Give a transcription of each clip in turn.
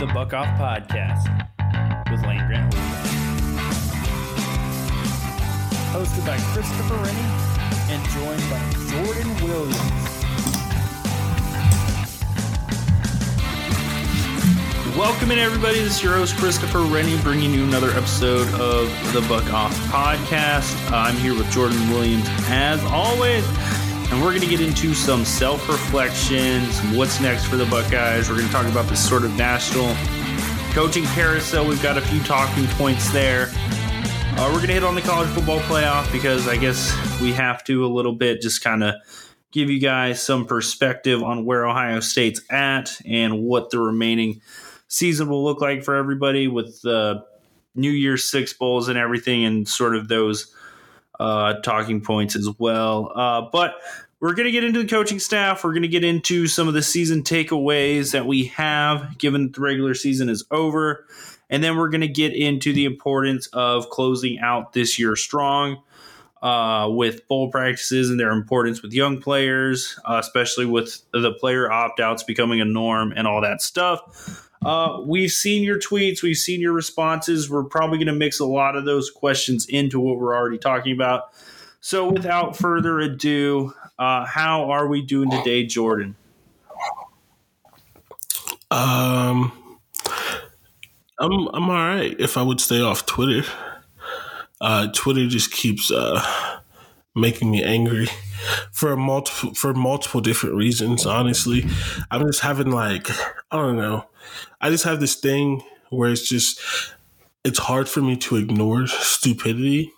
The Buck Off Podcast with Land-Grant Hosted by Christopher Rennie and joined by Jordan Williams. Welcome in, everybody. This is your host, Christopher Rennie, bringing you another episode of the Buck Off Podcast. I'm here with Jordan Williams, as always and we're going to get into some self reflections, what's next for the Buckeyes. We're going to talk about this sort of national coaching carousel. We've got a few talking points there. Uh, we're going to hit on the college football playoff because I guess we have to a little bit just kind of give you guys some perspective on where Ohio State's at and what the remaining season will look like for everybody with the New Year's Six Bowls and everything and sort of those uh, talking points as well. Uh, but we're going to get into the coaching staff. We're going to get into some of the season takeaways that we have given that the regular season is over. And then we're going to get into the importance of closing out this year strong uh, with bowl practices and their importance with young players, uh, especially with the player opt outs becoming a norm and all that stuff. Uh, we've seen your tweets, we've seen your responses. We're probably going to mix a lot of those questions into what we're already talking about. So, without further ado, uh, how are we doing today, Jordan? Um, I'm I'm all right. If I would stay off Twitter, uh, Twitter just keeps uh, making me angry for multiple for multiple different reasons. Honestly, I'm just having like I don't know. I just have this thing where it's just it's hard for me to ignore stupidity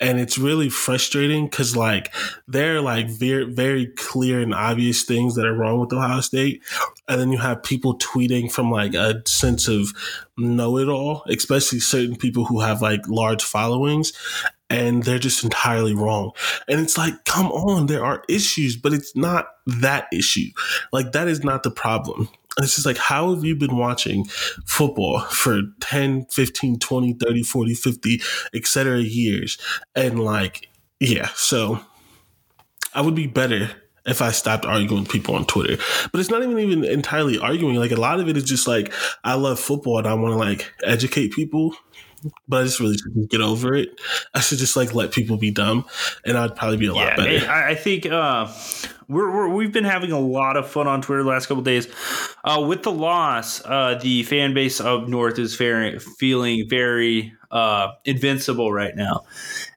and it's really frustrating because like there are like very very clear and obvious things that are wrong with ohio state and then you have people tweeting from like a sense of know-it-all especially certain people who have like large followings and they're just entirely wrong. And it's like, come on, there are issues, but it's not that issue. Like, that is not the problem. It's just like, how have you been watching football for 10, 15, 20, 30, 40, 50, etc. years? And like, yeah, so I would be better if I stopped arguing with people on Twitter. But it's not even even entirely arguing. Like a lot of it is just like I love football and I want to like educate people but I just really shouldn't get over it. I should just like let people be dumb, and I'd probably be a lot yeah, better. I think uh, we're, we have been having a lot of fun on Twitter the last couple days. Uh, with the loss, uh, the fan base of North is very, feeling very uh, invincible right now,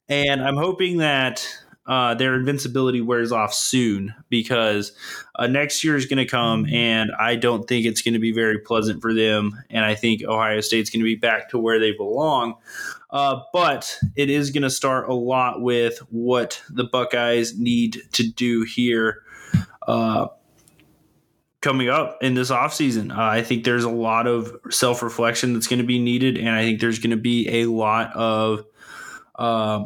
and I'm hoping that uh, their invincibility wears off soon because uh, next year is going to come, mm-hmm. and I don't think it's going to be very pleasant for them. And I think Ohio State's going to be back to where they belong. Uh, but it is going to start a lot with what the Buckeyes need to do here uh, coming up in this offseason. Uh, I think there's a lot of self reflection that's going to be needed, and I think there's going to be a lot of uh,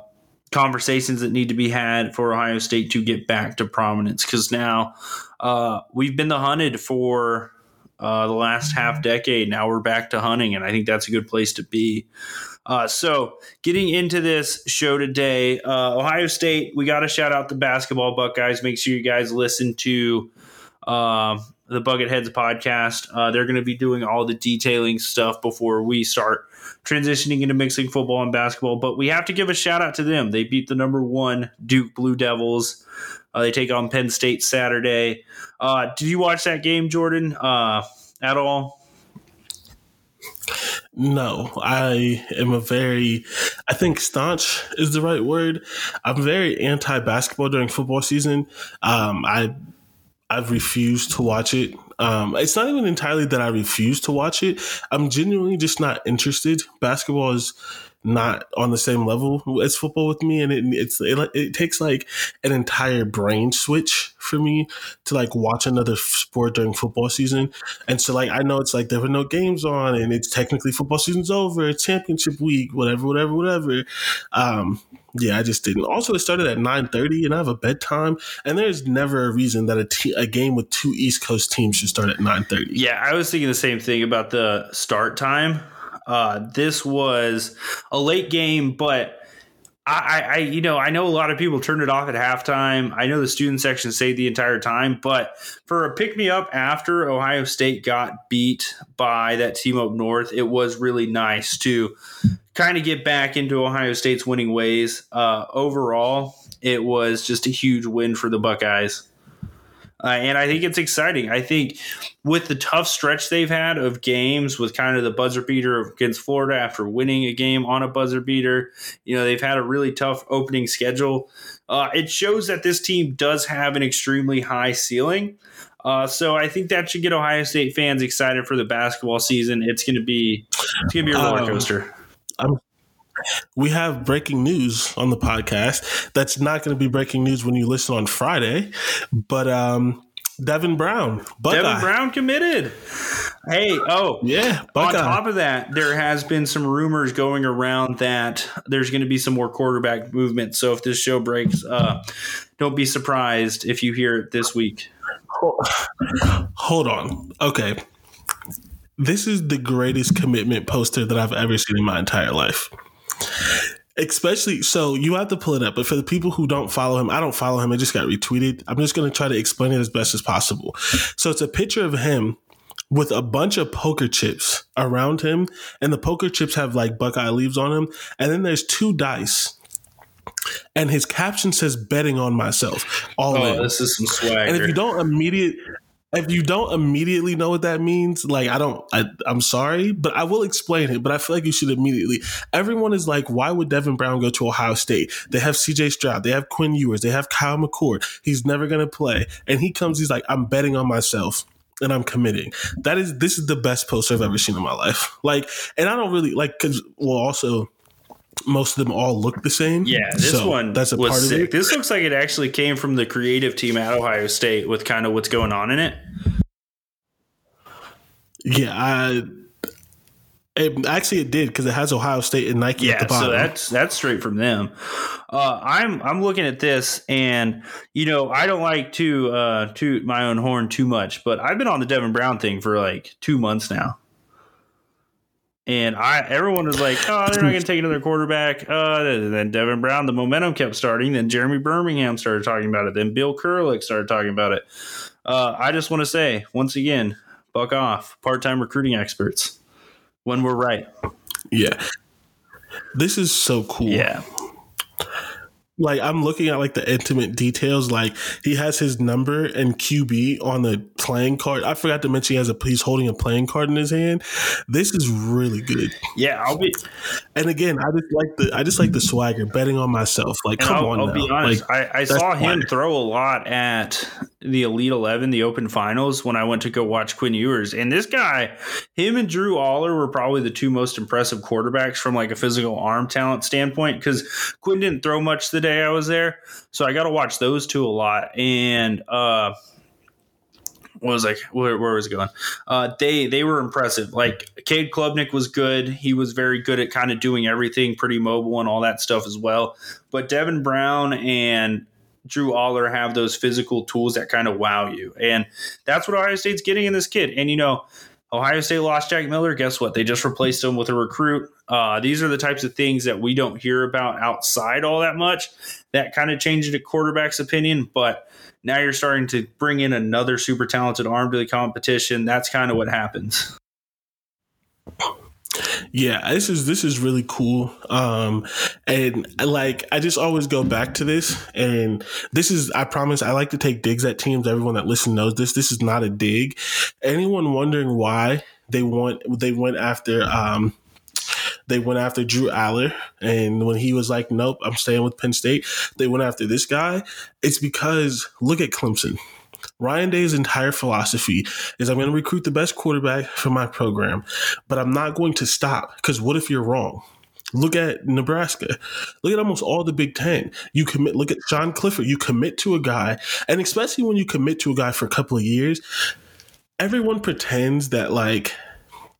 conversations that need to be had for Ohio State to get back to prominence because now uh, we've been the hunted for uh, the last half decade. Now we're back to hunting, and I think that's a good place to be. Uh, so, getting into this show today, uh, Ohio State, we got to shout out the basketball Buckeyes. Make sure you guys listen to uh, the Bucketheads podcast. They're going to be doing all the detailing stuff before we start transitioning into mixing football and basketball. But we have to give a shout out to them. They beat the number one Duke Blue Devils Uh, they take on Penn State Saturday. Uh, did you watch that game, Jordan, uh, at all? No, I am a very, I think staunch is the right word. I'm very anti basketball during football season. Um, I, I've refused to watch it. Um, it's not even entirely that I refuse to watch it. I'm genuinely just not interested. Basketball is not on the same level as football with me, and it, it's it, it takes like an entire brain switch for me to like watch another sport during football season. And so like I know it's like there were no games on, and it's technically football season's over, championship week, whatever, whatever, whatever. Um, yeah, I just didn't. Also, it started at nine thirty, and I have a bedtime. And there's never a reason that a, te- a game with two East Coast teams should start at nine thirty. Yeah, I was thinking the same thing about the start time. Uh, this was a late game, but I, I, you know, I know a lot of people turned it off at halftime. I know the student section stayed the entire time, but for a pick me up after Ohio State got beat by that team up north, it was really nice to kind of get back into Ohio State's winning ways. Uh, overall, it was just a huge win for the Buckeyes. Uh, and I think it's exciting. I think with the tough stretch they've had of games, with kind of the buzzer beater against Florida after winning a game on a buzzer beater, you know, they've had a really tough opening schedule. Uh, it shows that this team does have an extremely high ceiling. Uh, so I think that should get Ohio State fans excited for the basketball season. It's going to be it's going to be a roller um, coaster. Um, we have breaking news on the podcast. That's not going to be breaking news when you listen on Friday, but um, Devin Brown, Buckeye. Devin Brown committed. Hey, oh yeah. Buckeye. On top of that, there has been some rumors going around that there's going to be some more quarterback movement. So if this show breaks, uh, don't be surprised if you hear it this week. Hold on. Okay. This is the greatest commitment poster that I've ever seen in my entire life. Especially so you have to pull it up, but for the people who don't follow him, I don't follow him. It just got retweeted. I'm just going to try to explain it as best as possible. So it's a picture of him with a bunch of poker chips around him, and the poker chips have like Buckeye leaves on them, and then there's two dice and his caption says betting on myself all oh, in. this is some swag and if you don't immediate if you don't immediately know what that means, like I don't, I, am sorry, but I will explain it. But I feel like you should immediately. Everyone is like, why would Devin Brown go to Ohio State? They have C.J. Stroud, they have Quinn Ewers, they have Kyle McCord. He's never to play, and he comes. He's like, I'm betting on myself and I'm committing. That is this is the best poster I've ever seen in my life. Like, and I don't really like because well, also most of them all look the same. Yeah, this so one that's a part sick. of it. This looks like it actually came from the creative team at Ohio State with kind of what's going on in it. Yeah, I it, actually it did because it has Ohio State and Nike yeah, at the bottom. So that's that's straight from them. Uh, I'm I'm looking at this and you know I don't like to uh, toot my own horn too much, but I've been on the Devin Brown thing for like two months now. And I, everyone was like, "Oh, they're not going to take another quarterback." Uh, and then Devin Brown, the momentum kept starting. Then Jeremy Birmingham started talking about it. Then Bill Kurelic started talking about it. Uh, I just want to say once again, buck off, part-time recruiting experts. When we're right. Yeah, this is so cool. Yeah, like I'm looking at like the intimate details. Like he has his number and QB on the playing card. I forgot to mention he has a he's holding a playing card in his hand. This is really good. Yeah, I'll be. And again, I just like the I just like the swagger betting on myself. Like, come I'll, on, I'll now. be honest. Like, I, I saw him throw a lot at the Elite Eleven, the Open Finals, when I went to go watch Quinn Ewers, and this guy, him and Drew Allar were probably the two most impressive quarterbacks from like a physical arm talent standpoint. Because Quinn didn't throw much the day I was there, so I got to watch those two a lot. And uh, what was like where, where was it going? Uh, they they were impressive. Like Cade Klubnik was good. He was very good at kind of doing everything, pretty mobile and all that stuff as well. But Devin Brown and Drew Allar have those physical tools that kind of wow you. And that's what Ohio State's getting in this kid. And, you know, Ohio State lost Jack Miller. Guess what? They just replaced him with a recruit. Uh, these are the types of things that we don't hear about outside all that much. That kind of changed a quarterback's opinion. But now you're starting to bring in another super talented arm to the competition. That's kind of what happens. Yeah, this is this is really cool. Um and like I just always go back to this and this is I promise I like to take digs at teams. Everyone that listens knows this. This is not a dig. Anyone wondering why they want they went after um they went after Drew Allar, and when he was like, "Nope, I'm staying with Penn State," they went after this guy. It's because look at Clemson. Ryan Day's entire philosophy is I'm going to recruit the best quarterback for my program, but I'm not going to stop because what if you're wrong? Look at Nebraska. Look at almost all the Big Ten. You commit. Look at Sean Clifford. You commit to a guy, and especially when you commit to a guy for a couple of years, everyone pretends that like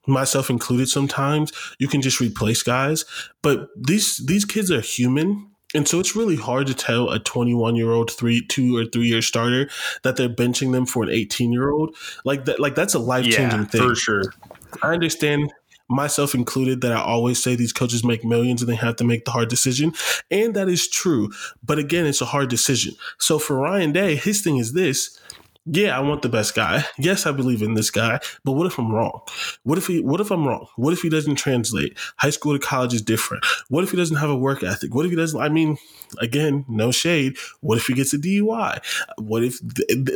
myself included sometimes you can just replace guys. But these these kids are human. And so it's really hard to tell a 21 year old three two or three year starter that they're benching them for an 18 year old like that like that's a life changing Yeah, thing. for sure. i understand myself included that i always say these coaches make millions and they have to make the hard decision. And that is true. But again it's a hard decision. So for ryan day his thing is this yeah, I want the best guy. Yes, I believe in this guy, but what if I'm wrong? What if he what if I'm wrong? What if he doesn't translate? High school to college is different. What if he doesn't have a work ethic? What if he doesn't I mean, again, no shade. What if he gets a DUI? What if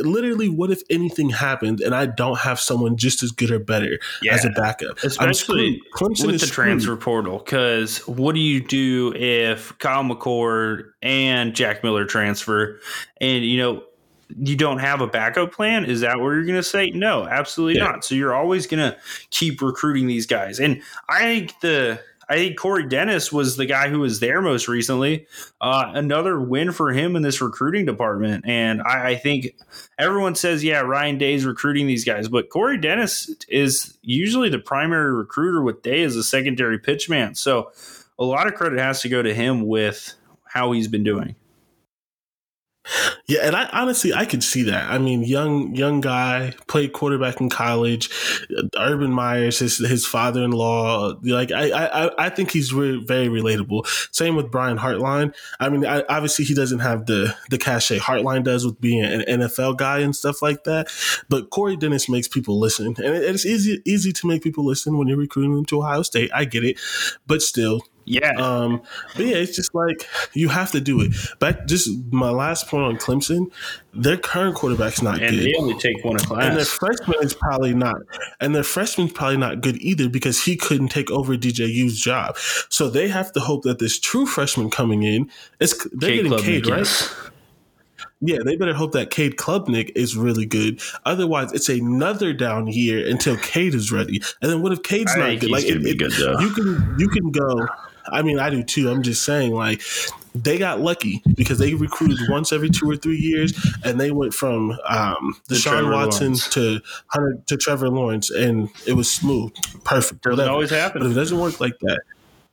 literally what if anything happens and I don't have someone just as good or better as a backup? Especially. Clemson with the screwed. transfer portal. Because what do you do if Kyle McCord and Jack Miller transfer, and you know you don't have a backup plan? Is that what you're going to say? No, absolutely Yeah. not. So you're always going to keep recruiting these guys, and I think the. I think Corey Dennis was the guy who was there most recently. Uh, another win for him in this recruiting department. And I, I think everyone says, yeah, Ryan Day's recruiting these guys, but Corey Dennis is usually the primary recruiter with Day as a secondary pitchman. So a lot of credit has to go to him with how he's been doing. Yeah, and I honestly I could see that. I mean, young young guy played quarterback in college. Urban Meyer's, his his father in law. Like I I I think he's re- very relatable. Same with Brian Hartline. I mean, I, obviously he doesn't have the the cachet Hartline does with being an NFL guy and stuff like that. But Corey Dennis makes people listen, and it, it's easy easy to make people listen when you're recruiting them to Ohio State. I get it, but still, Yeah. um, but yeah, it's just like you have to do it. Back, just my last point on Clemson, their current quarterback's not and good, they only take one a and their freshman is probably not, and their freshman's probably not good either because he couldn't take over DJU's job. So they have to hope that this true freshman coming in is they're Cade getting Klubnik, Cade right. Yeah, they better hope that Cade Klubnik is really good. Otherwise, it's another down year until Cade is ready. And then what if Cade's I not good? Like it, good, you can you can go. I mean, I do too. I'm just saying, like they got lucky because they recruited once every two or three years, and they went from um, Deshaun Watson Lawrence. to Hunter to Trevor Lawrence, and it was smooth, perfect. Doesn't whatever. always happen. But it doesn't work like that,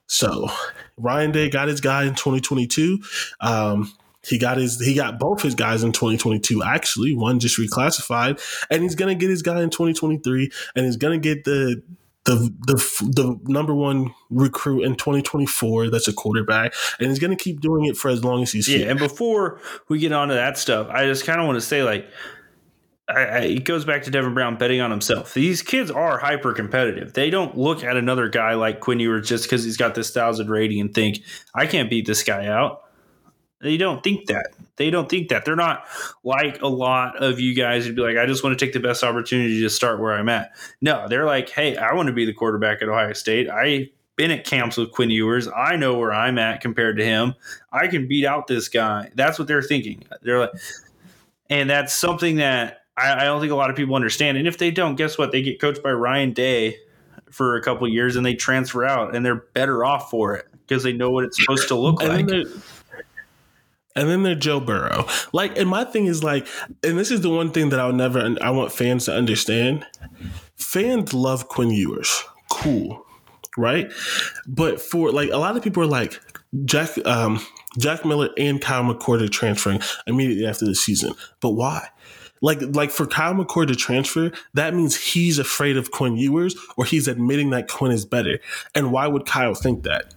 so Ryan Day got his guy in 2022. Um, he got his he got both his guys in 2022. Actually, one just reclassified, and he's gonna get his guy in 2023, and he's gonna get the the the the number one recruit in 2024. That's a quarterback, and he's gonna keep doing it for as long as he's Yeah, here. and before we get on to that stuff, I just kind of want to say, like, I, I, it goes back to Devin Brown betting on himself. These kids are hyper competitive. They don't look at another guy like Quinn Ewers just because he's got this thousand rating and think I can't beat this guy out. They don't think that. They don't think that. They're not like a lot of you guys who'd be like, I just want to take the best opportunity to start where I'm at. No, they're like, hey, I want to be the quarterback at Ohio State. I've been at camps with Quinn Ewers. I know where I'm at compared to him. I can beat out this guy. That's what they're thinking. They're like, and that's something that I, I don't think a lot of people understand. And if they don't, guess what? They get coached by Ryan Day for a couple of years and they transfer out and they're better off for it because they know what it's supposed to look and like. then and then they're Joe Burrow. Like, and my thing is like, and this is the one thing that I'll never, I want fans to understand. Fans love Quinn Ewers, cool, right? But for like a lot of people are like Jack, um, Jack Miller and Kyle McCord are transferring immediately after the season. But why? Like, like for Kyle McCord to transfer, that means he's afraid of Quinn Ewers, or he's admitting that Quinn is better. And why would Kyle think that?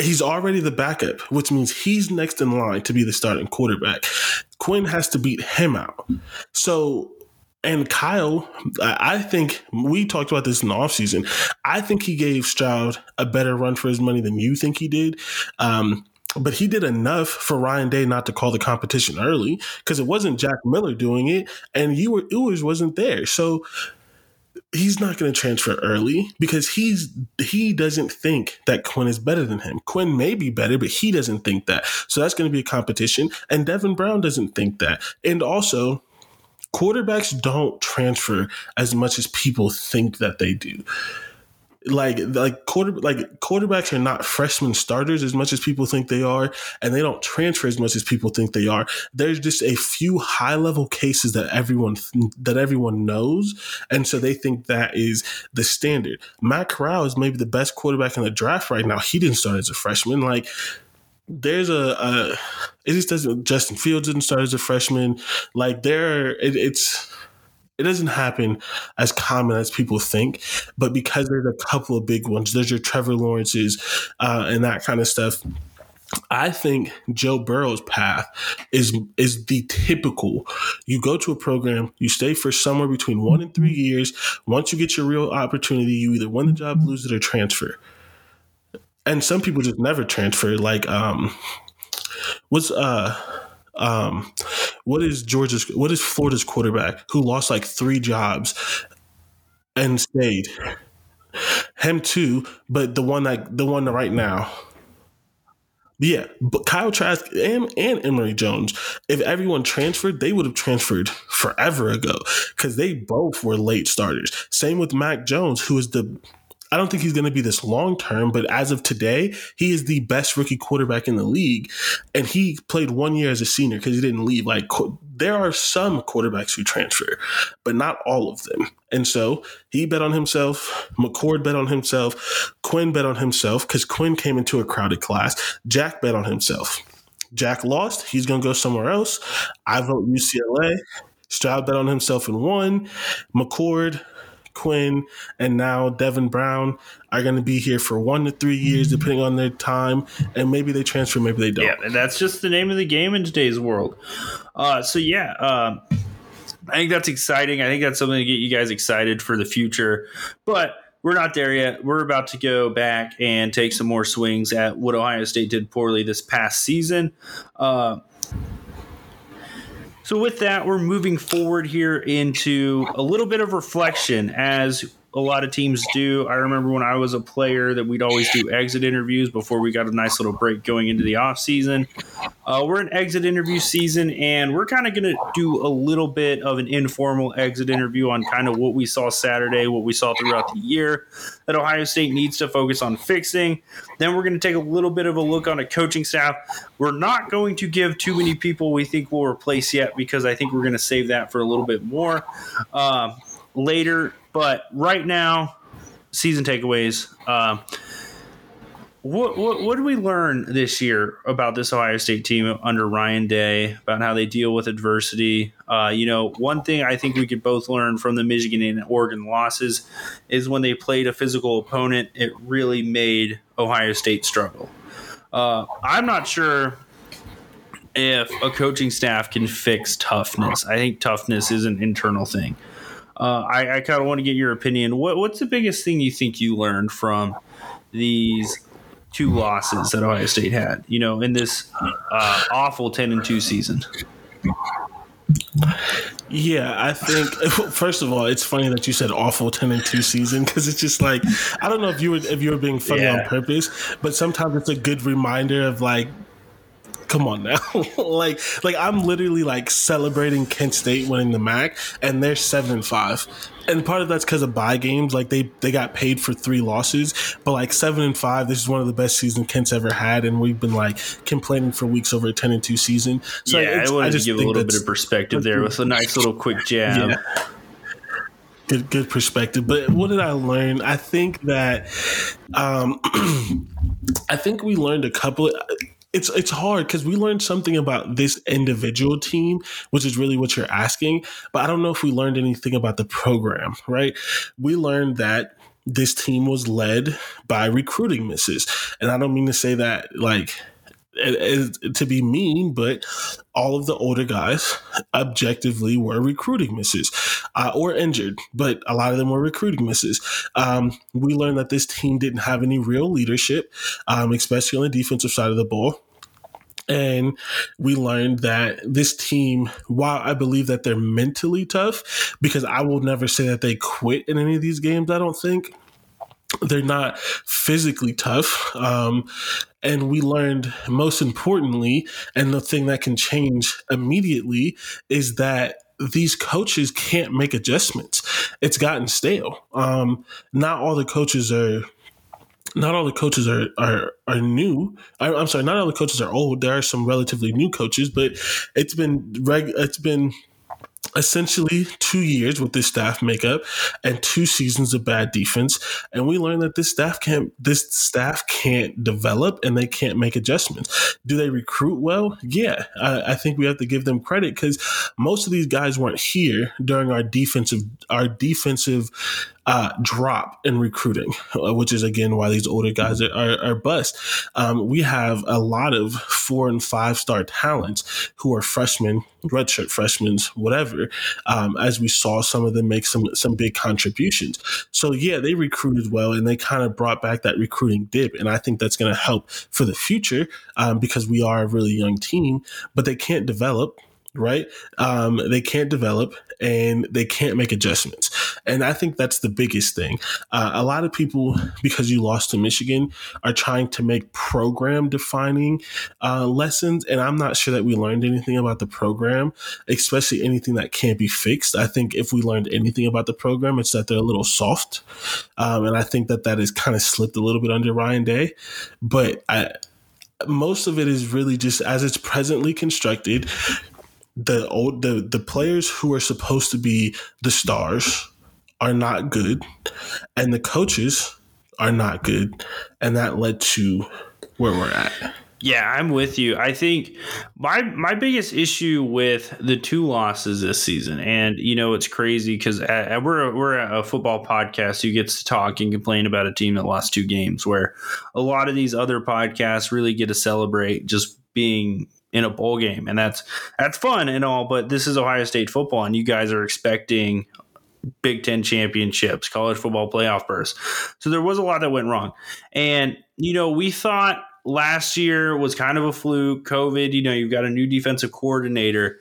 He's already the backup, which means he's next in line to be the starting quarterback. Quinn has to beat him out. So and Kyle, I think we talked about this in the offseason. I think he gave Stroud a better run for his money than you think he did. Um, but he did enough for Ryan Day not to call the competition early because it wasn't Jack Miller doing it, and you were Ewers wasn't there. So he's not going to transfer early because he's he doesn't think that Quinn is better than him. Quinn may be better, but he doesn't think that. So that's going to be a competition, and Devin Brown doesn't think that. And also, quarterbacks don't transfer as much as people think that they do like like quarter like quarterbacks are not freshman starters as much as people think they are, and they don't transfer as much as people think they are. There's just a few high level cases that everyone that everyone knows, and so they think that is the standard. Matt Corral is maybe the best quarterback in the draft right now. He didn't start as a freshman, like there's a, a it just doesn't Justin Fields didn't start as a freshman. Like there it, it's it doesn't happen as common as people think, but because there's a couple of big ones, there's your Trevor Lawrence's uh, and that kind of stuff. I think Joe Burrow's path is is the typical. You go to a program, you stay for somewhere between one and three years. Once you get your real opportunity, you either win the job, lose it, or transfer. And some people just never transfer. Like, um, what's uh um, what is Georgia's? What is Florida's quarterback who lost like three jobs and stayed? Him too, but the one that the one right now. Yeah, but Kyle Trask and, and Emory Jones, if everyone transferred, they would have transferred forever ago because they both were late starters. Same with Mac Jones, who is the I don't think he's going to be this long term, but as of today, he is the best rookie quarterback in the league. And he played one year as a senior because he didn't leave. Like, there are some quarterbacks who transfer, but not all of them. And so he bet on himself. McCord bet on himself. Quinn bet on himself because Quinn came into a crowded class. Jack bet on himself. Jack lost. He's going to go somewhere else. I vote UCLA. Stroud bet on himself and won. McCord Quinn and now Devin Brown are going to be here for one to three years, depending on their time, and maybe they transfer, maybe they don't. Yeah, and that's just the name of the game in today's world. Uh, so yeah, uh, I think that's exciting. I think that's something to get you guys excited for the future, but. We're not there yet. We're about to go back and take some more swings at what Ohio State did poorly this past season. Uh, so, with that, we're moving forward here into a little bit of reflection as a lot of teams do. I remember when I was a player that we'd always do exit interviews before we got a nice little break going into the off season. Uh, we're in exit interview season, and we're kind of going to do a little bit of an informal exit interview on kind of what we saw Saturday, what we saw throughout the year that Ohio State needs to focus on fixing. Then we're going to take a little bit of a look on a coaching staff. We're not going to give too many people we think will replace yet because I think we're going to save that for a little bit more. Uh, later but right now, season takeaways. Uh, what, what, what did we learn this year about this Ohio State team under Ryan Day about how they deal with adversity? Uh, you know, one thing I think we could both learn from the Michigan and Oregon losses is when they played a physical opponent, it really made Ohio State struggle. Uh, I'm not sure if a coaching staff can fix toughness. I think toughness is an internal thing. Uh, I, I kind of want to get your opinion. What, what's the biggest thing you think you learned from these two losses that Ohio State had? You know, in this uh, awful ten and two season. Yeah, I think first of all, it's funny that you said awful ten and two season because it's just like I don't know if you were if you were being funny yeah. on purpose, but sometimes it's a good reminder of like come on now. like like I'm literally like celebrating Kent State winning the MAC and they're seven and five. And part of that's because of buy games. Like they they got paid for three losses, but like seven and five, this is one of the best seasons Kent's ever had, and we've been like complaining for weeks over a ten and two season. So yeah, I wanted I to give a little bit of perspective there with a nice little quick jab. Yeah good good perspective. But what did I learn? I think that um, I think we learned a couple. Of, it's it's hard because we learned something about this individual team, which is really what you're asking. But I don't know if we learned anything about the program, right? We learned that this team was led by recruiting misses, and I don't mean to say that like to be mean, but all of the older guys objectively were recruiting misses uh, or injured, but a lot of them were recruiting misses. Um, we learned that this team didn't have any real leadership, um, especially on the defensive side of the ball. And we learned that this team, while I believe that they're mentally tough, because I will never say that they quit in any of these games, I don't think they're not physically tough. Um, and we learned most importantly, and the thing that can change immediately is that these coaches can't make adjustments. It's gotten stale. Um, not all the coaches are not all the coaches are are are new. I, am sorry, not all the coaches are old. There are some relatively new coaches, but it's been reg, it's been essentially two years with this staff makeup and two seasons of bad defense. And we learned that this staff can't this staff can't develop and they can't make adjustments. Do they recruit well? Yeah i, I think we have to give them credit because most of these guys weren't here during our defensive our defensive uh, drop in recruiting, which is again why these older guys are, are, are bust. Um, we have a lot of four and five star talents who are freshmen, redshirt freshmen, whatever. Um, as we saw some of them make some some big contributions. So yeah, they recruited well and they kind of brought back that recruiting dip, and I think that's going to help for the future um, because we are a really young team, but they can't develop right? Um, they can't develop and they can't make adjustments. And I think that's the biggest thing. Uh, a lot of people, because you lost to Michigan, are trying to make program defining uh, lessons. And I'm not sure that we learned anything about the program, especially anything that can't be fixed. I think if we learned anything about the program, it's that they're a little soft. Um, and I think that that has kind of slipped a little bit under Ryan Day. But I, most of it is really just as it's presently constructed the old the the players who are supposed to be the stars are not good, and the coaches are not good, and that led to where we're at. Yeah, I'm with you. I think my my biggest issue with the two losses this season, and you know it's crazy because uh, uh, we're we're a football podcast who gets to talk and complain about a team that lost two games, where a lot of these other podcasts really get to celebrate just being in a bowl game, and that's that's fun and all. But this is Ohio State football, and you guys are expecting Big Ten championships, college football playoff berths. So there was a lot that went wrong, and you know we thought last year was kind of a fluke. COVID, you know, you've got a new defensive coordinator,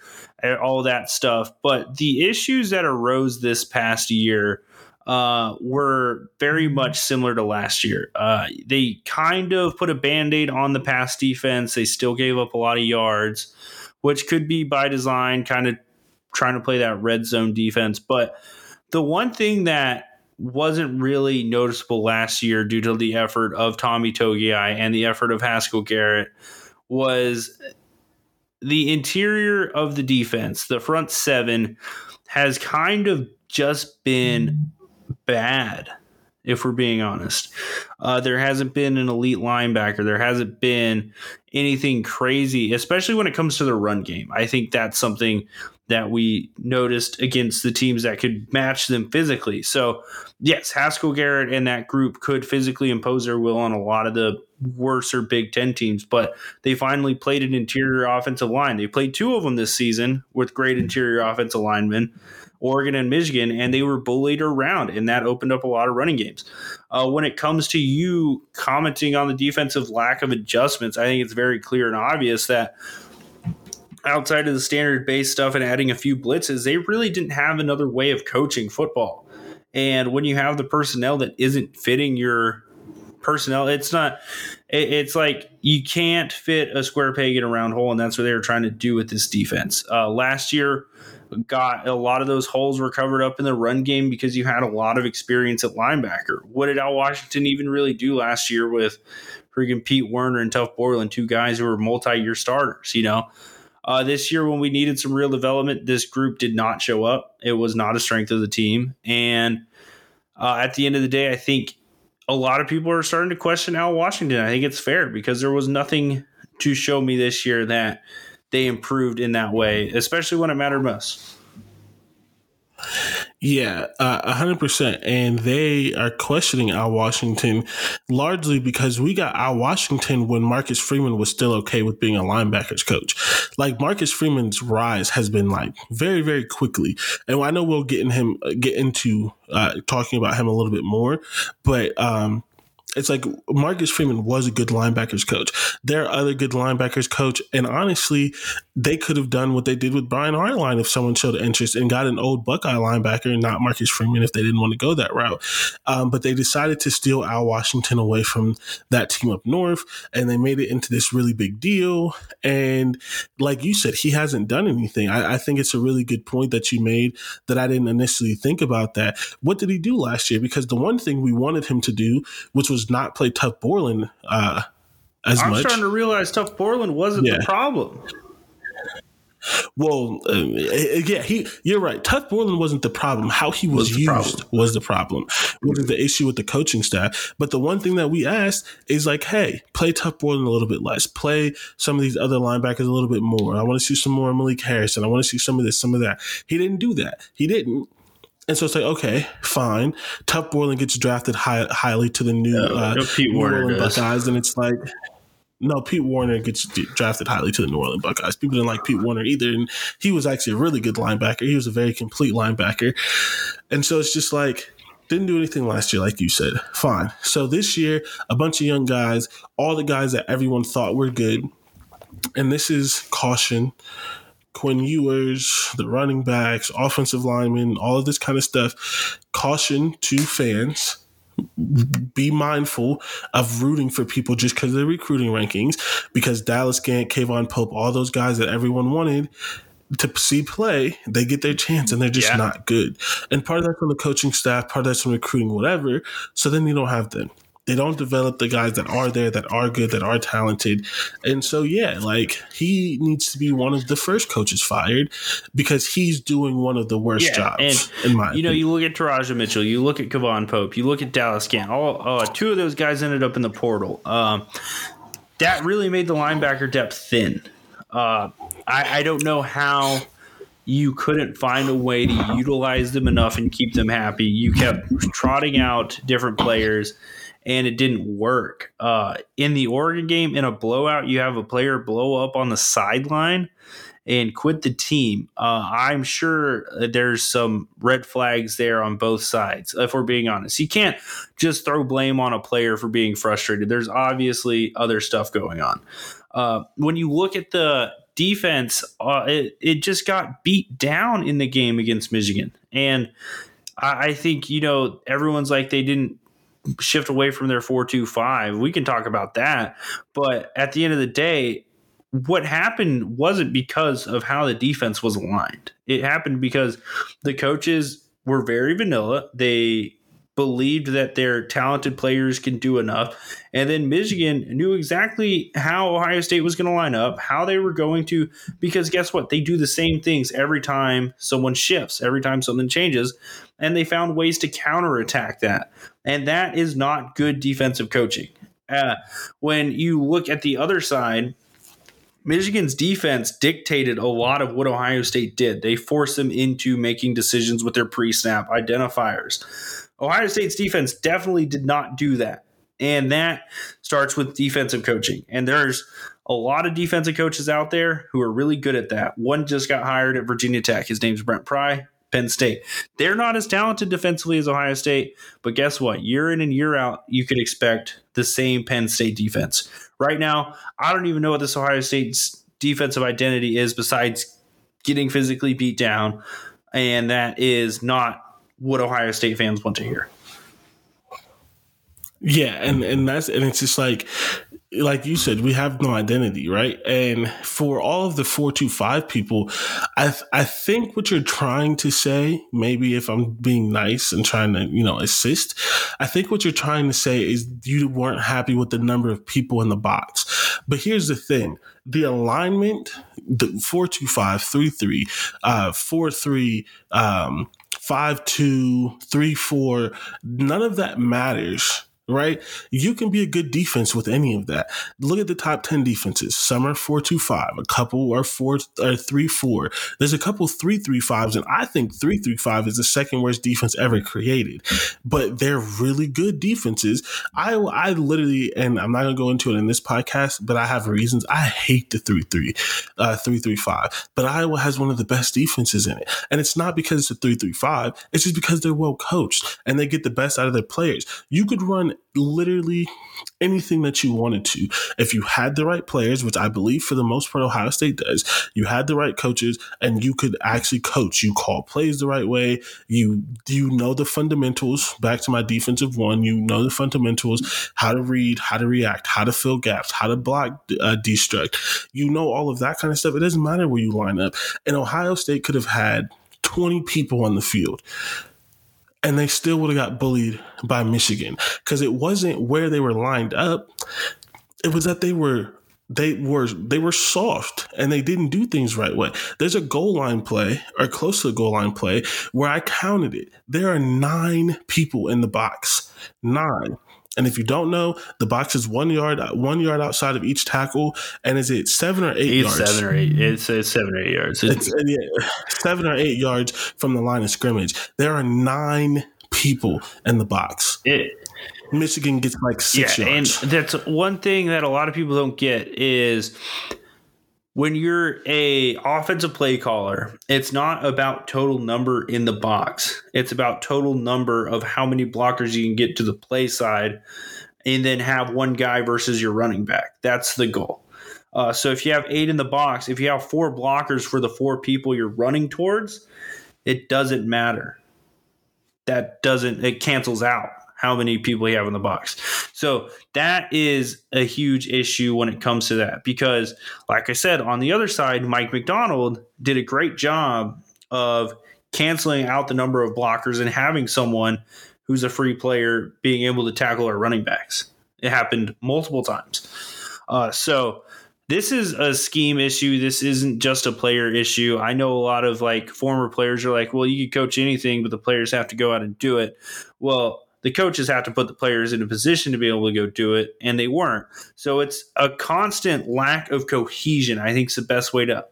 all that stuff. But the issues that arose this past year uh, were very much similar to last year. Uh, they kind of put a band aid on the pass defense. They still gave up a lot of yards, which could be by design, kind of trying to play that red zone defense. But the one thing that wasn't really noticeable last year due to the effort of Tommy Togiai and the effort of Haskell Garrett was the interior of the defense, the front seven, has kind of just been bad, if we're being honest. Uh, there hasn't been an elite linebacker. There hasn't been anything crazy, especially when it comes to the run game. I think that's something that we noticed against the teams that could match them physically. So, yes, Haskell Garrett and that group could physically impose their will on a lot of the worse or Big Ten teams, but they finally played an interior offensive line. They played two of them this season with great interior offensive linemen. Oregon and Michigan, and they were bullied around, and that opened up a lot of running games. Uh, when it comes to you commenting on the defensive lack of adjustments, I think it's very clear and obvious that outside of the standard base stuff and adding a few blitzes, they really didn't have another way of coaching football. And when you have the personnel that isn't fitting your personnel, it's not. It's like you can't fit a square peg in a round hole, and that's what they were trying to do with this defense. Uh, last year, got a lot of those holes were covered up in the run game because you had a lot of experience at linebacker. What did Al Washington even really do last year with freaking Pete Werner and Tuf Borland, two guys who were multi-year starters? You know, uh, this year when we needed some real development, this group did not show up. It was not a strength of the team, and uh, at the end of the day, I think a lot of people are starting to question Al Washington. I think it's fair because there was nothing to show me this year that they improved in that way, especially when it mattered most. Yeah, a hundred percent. And they are questioning Al Washington largely because we got Al Washington when Marcus Freeman was still okay with being a linebackers coach. Like Marcus Freeman's rise has been like very, very quickly. And I know we'll get in him get into uh, talking about him a little bit more, but um, it's like Marcus Freeman was a good linebackers coach. There are other good linebackers coach, and honestly, they could have done what they did with Brian Hartline if someone showed interest and got an old Buckeye linebacker and not Marcus Freeman if they didn't want to go that route. Um, but they decided to steal Al Washington away from that team up north, and they made it into this really big deal. And like you said, he hasn't done anything. I, I think it's a really good point that you made that I didn't initially think about that. What did he do last year? Because the one thing we wanted him to do, which was not play Tuf Borland uh, as I'm much. I'm starting to realize Tuf Borland wasn't yeah. the problem. Well, uh, yeah, he. You're right. Tuf Borland wasn't the problem. How he was, was used problem. was the problem. Was the issue with the coaching staff? But the one thing that we asked is like, hey, play Tuf Borland a little bit less. Play some of these other linebackers a little bit more. I want to see some more Malik Harrison. I want to see some of this, some of that. He didn't do that. He didn't. And so it's like, okay, fine. Tuf Borland gets drafted high, highly to the new, uh, Pete New Orleans Buckeyes, and it's like, no, Pete Werner gets drafted highly to the New Orleans Buckeyes. People didn't like Pete Werner either, and he was actually a really good linebacker. He was a very complete linebacker, and so it's just like didn't do anything last year, like you said. Fine. So this year, a bunch of young guys, all the guys that everyone thought were good, and this is caution Quinn Ewers, the running backs, offensive linemen, all of this kind of stuff. Caution to fans be mindful of rooting for people just because of the recruiting rankings, because Dallas Gant, K'Vaughan Pope, all those guys that everyone wanted to see play, they get their chance and they're just yeah. not good. And part of that's from the coaching staff, part of that's from recruiting, whatever. So then you don't have them. They don't develop the guys that are there, that are good, that are talented. And so, yeah, like he needs to be one of the first coaches fired because he's doing one of the worst yeah, jobs. And, in my you know, you look at Teradja Mitchell, you look at K'Vaughan Pope, you look at Dallas Gant. All uh, two of those guys ended up in the portal. Um, that really made the linebacker depth thin. Uh, I, I don't know how you couldn't find a way to utilize them enough and keep them happy. You kept trotting out different players and it didn't work. Uh, in the Oregon game, in a blowout, you have a player blow up on the sideline and quit the team. Uh, I'm sure there's some red flags there on both sides, if we're being honest. You can't just throw blame on a player for being frustrated. There's obviously other stuff going on. Uh, when you look at the defense, uh, it, it just got beat down in the game against Michigan. And I, I think, you know, everyone's like they didn't shift away from their 425. We can talk about that. But at the end of the day, what happened wasn't because of how the defense was aligned. It happened because the coaches were very vanilla. They believed that their talented players can do enough. And then Michigan knew exactly how Ohio State was going to line up, how they were going to, because guess what? They do the same things every time someone shifts, every time something changes. And they found ways to counterattack that. And that is not good defensive coaching. Uh, when you look at the other side, Michigan's defense dictated a lot of what Ohio State did. They forced them into making decisions with their pre snap identifiers. Ohio State's defense definitely did not do that. And that starts with defensive coaching. And there's a lot of defensive coaches out there who are really good at that. One just got hired at Virginia Tech. His name's Brent Pry, Penn State. They're not as talented defensively as Ohio State, but guess what? Year in and year out, you could expect the same Penn State defense. Right now, I don't even know what this Ohio State's defensive identity is besides getting physically beat down. And that is not what Ohio State fans want to hear. Yeah, and and that's and it's just like like you said, we have no identity, right? And for all of the four two five people, I I think what you're trying to say, maybe if I'm being nice and trying to you know assist, I think what you're trying to say is you weren't happy with the number of people in the box. But here's the thing: the alignment, the four two five three three, uh, four three, um, five two, three four, none of that matters right? You can be a good defense with any of that. Look at the top 10 defenses. Some are 4 2 5, a couple are 4 or 3 4. There's a couple 3 3 5s, and I think 3 3 5 is the second worst defense ever created. But they're really good defenses. I, I literally, and I'm not going to go into it in this podcast, but I have reasons. I hate the 3 3, uh, 3 3 5, but Iowa has one of the best defenses in it. And it's not because it's a 3 3 5, it's just because they're well coached and they get the best out of their players. You could run literally anything that you wanted to. If you had the right players, which I believe for the most part Ohio State does, you had the right coaches and you could actually coach. You call plays the right way. You you know the fundamentals. Back to my defensive one, you know the fundamentals, how to read, how to react, how to fill gaps, how to block uh, destruct. You know all of that kind of stuff. It doesn't matter where you line up. And Ohio State could have had 20 people on the field and they still would have got bullied by Michigan because it wasn't where they were lined up. It was that they were they were they were soft and they didn't do things right way. There's a goal line play or close to a goal line play where I counted it. There are nine people in the box. Nine. And if you don't know, the box is one yard one yard outside of each tackle, and is it seven or eight it's yards? Seven or eight. It's, it's seven or eight yards. It's, uh, yeah, seven or eight yards from the line of scrimmage. There are nine people in the box. It, Michigan gets like six yeah, yards. and that's one thing that a lot of people don't get is when you're a offensive play caller, it's not about total number in the box. It's about total number of how many blockers you can get to the play side and then have one guy versus your running back. That's the goal. Uh, so if you have eight in the box, if you have four blockers for the four people you're running towards, it doesn't matter. That doesn't, it cancels out how many people you have in the box. So that is a huge issue when it comes to that because, like I said, on the other side, Mike Macdonald did a great job of canceling out the number of blockers and having someone who's a free player being able to tackle our running backs. It happened multiple times. Uh, so this is a scheme issue. This isn't just a player issue. I know a lot of like former players are like, well, you can coach anything, but the players have to go out and do it. Well, the coaches have to put the players in a position to be able to go do it, and they weren't. So it's a constant lack of cohesion. I think is the best way to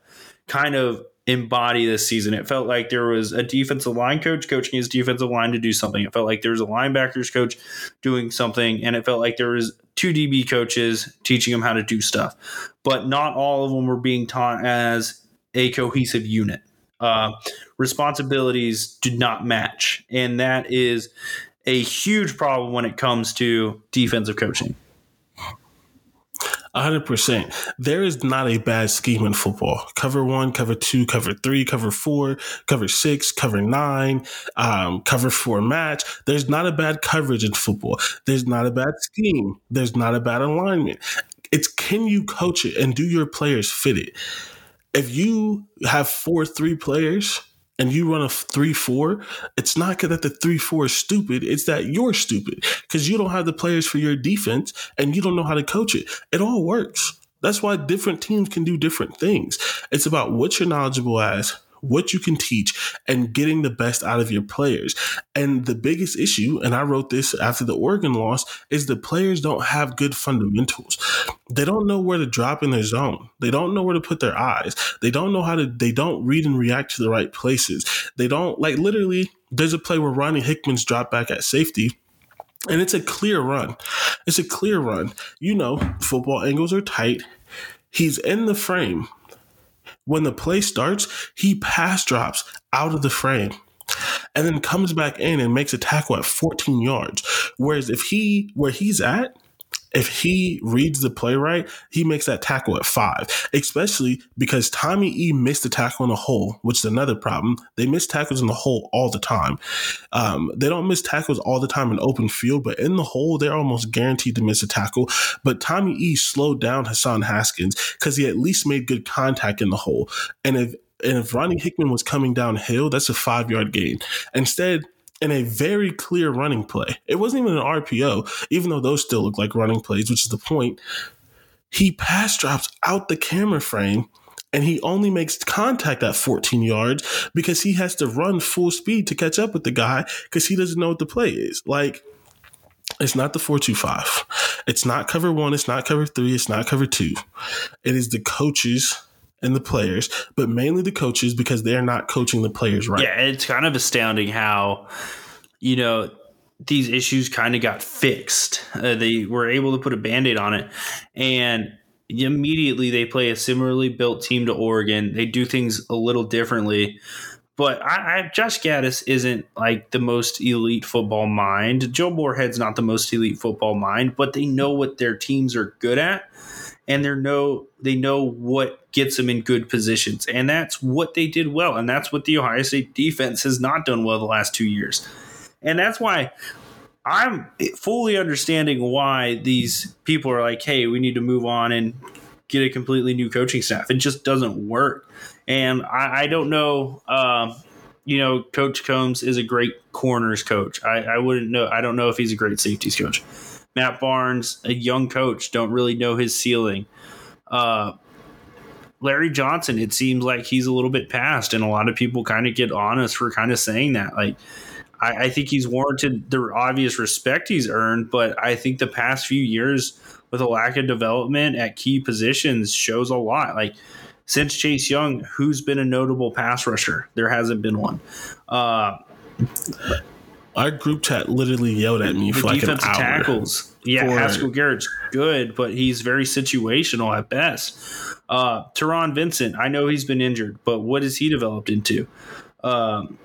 kind of embody this season. It felt like there was a defensive line coach coaching his defensive line to do something. It felt like there was a linebackers coach doing something, and it felt like there was two DB coaches teaching them how to do stuff. But not all of them were being taught as a cohesive unit. Uh, responsibilities did not match, and that is a huge problem when it comes to defensive coaching. 100%. There is not a bad scheme in football. Cover one, cover two, cover three, cover four, cover six, cover nine, um, cover four match. There's not a bad coverage in football. There's not a bad scheme. There's not a bad alignment. It's can you coach it and do your players fit it? If you have four, three players, and you run a 3 4, it's not that the 3 4 is stupid. It's that you're stupid because you don't have the players for your defense and you don't know how to coach it. It all works. That's why different teams can do different things. It's about what you're knowledgeable as, what you can teach, and getting the best out of your players. And the biggest issue, and I wrote this after the Oregon loss, is the players don't have good fundamentals. They don't know where to drop in their zone. They don't know where to put their eyes. They don't know how to, they don't read and react to the right places. They don't, like, literally, there's a play where Ronnie Hickman's dropped back at safety. And it's a clear run. It's a clear run. You know, football angles are tight. He's in the frame when the play starts, he pass drops out of the frame and then comes back in and makes a tackle at 14 yards. Whereas if he, where he's at, if he reads the play right, he makes that tackle at five, especially because Tommy E missed the tackle in the hole, which is another problem. They miss tackles in the hole all the time. Um, they don't miss tackles all the time in open field, but in the hole, they're almost guaranteed to miss a tackle. But Tommy E slowed down Hassan Haskins because he at least made good contact in the hole. And if and if Ronnie Hickman was coming downhill, that's a five yard gain. Instead, in a very clear running play. It wasn't even an RPO, even though those still look like running plays, which is the point. He pass drops out the camera frame and he only makes contact at 14 yards because he has to run full speed to catch up with the guy because he doesn't know what the play is. Like, It's not the 425. It's not cover one. It's not cover three. It's not cover two. It is the coaches and the players, but mainly the coaches because they're not coaching the players right. Yeah, it's kind of astounding how, you know, these issues kind of got fixed. Uh, they were able to put a band aid on it. And immediately they play a similarly built team to Oregon. They do things a little differently. But I, I, Josh Gattis isn't like the most elite football mind. Joe Moorhead's not the most elite football mind, but they know what their teams are good at, and they know they know what gets them in good positions, and that's what they did well, and that's what the Ohio State defense has not done well the last two years, and that's why I'm fully understanding why these people are like, hey, we need to move on and get a completely new coaching staff. It just doesn't work. And I, I don't know. Um, you know, Coach Combs is a great corners coach. I, I wouldn't know. I don't know if he's a great safeties coach. Matt Barnes, a young coach, don't really know his ceiling. Uh, Larry Johnson, it seems like he's a little bit past, and a lot of people kind of get on us for kind of saying that. Like, I, I, think he's warranted the obvious respect he's earned, but I think the past few years with a lack of development at key positions shows a lot. Like since Chase Young, who's been a notable pass rusher? There hasn't been one. Uh, Our group chat literally yelled at me for like an hour. tackles. Yeah, for, Haskell Garrett's good, but he's very situational at best. Uh, Taron Vincent, I know he's been injured, but what has he developed into? Um,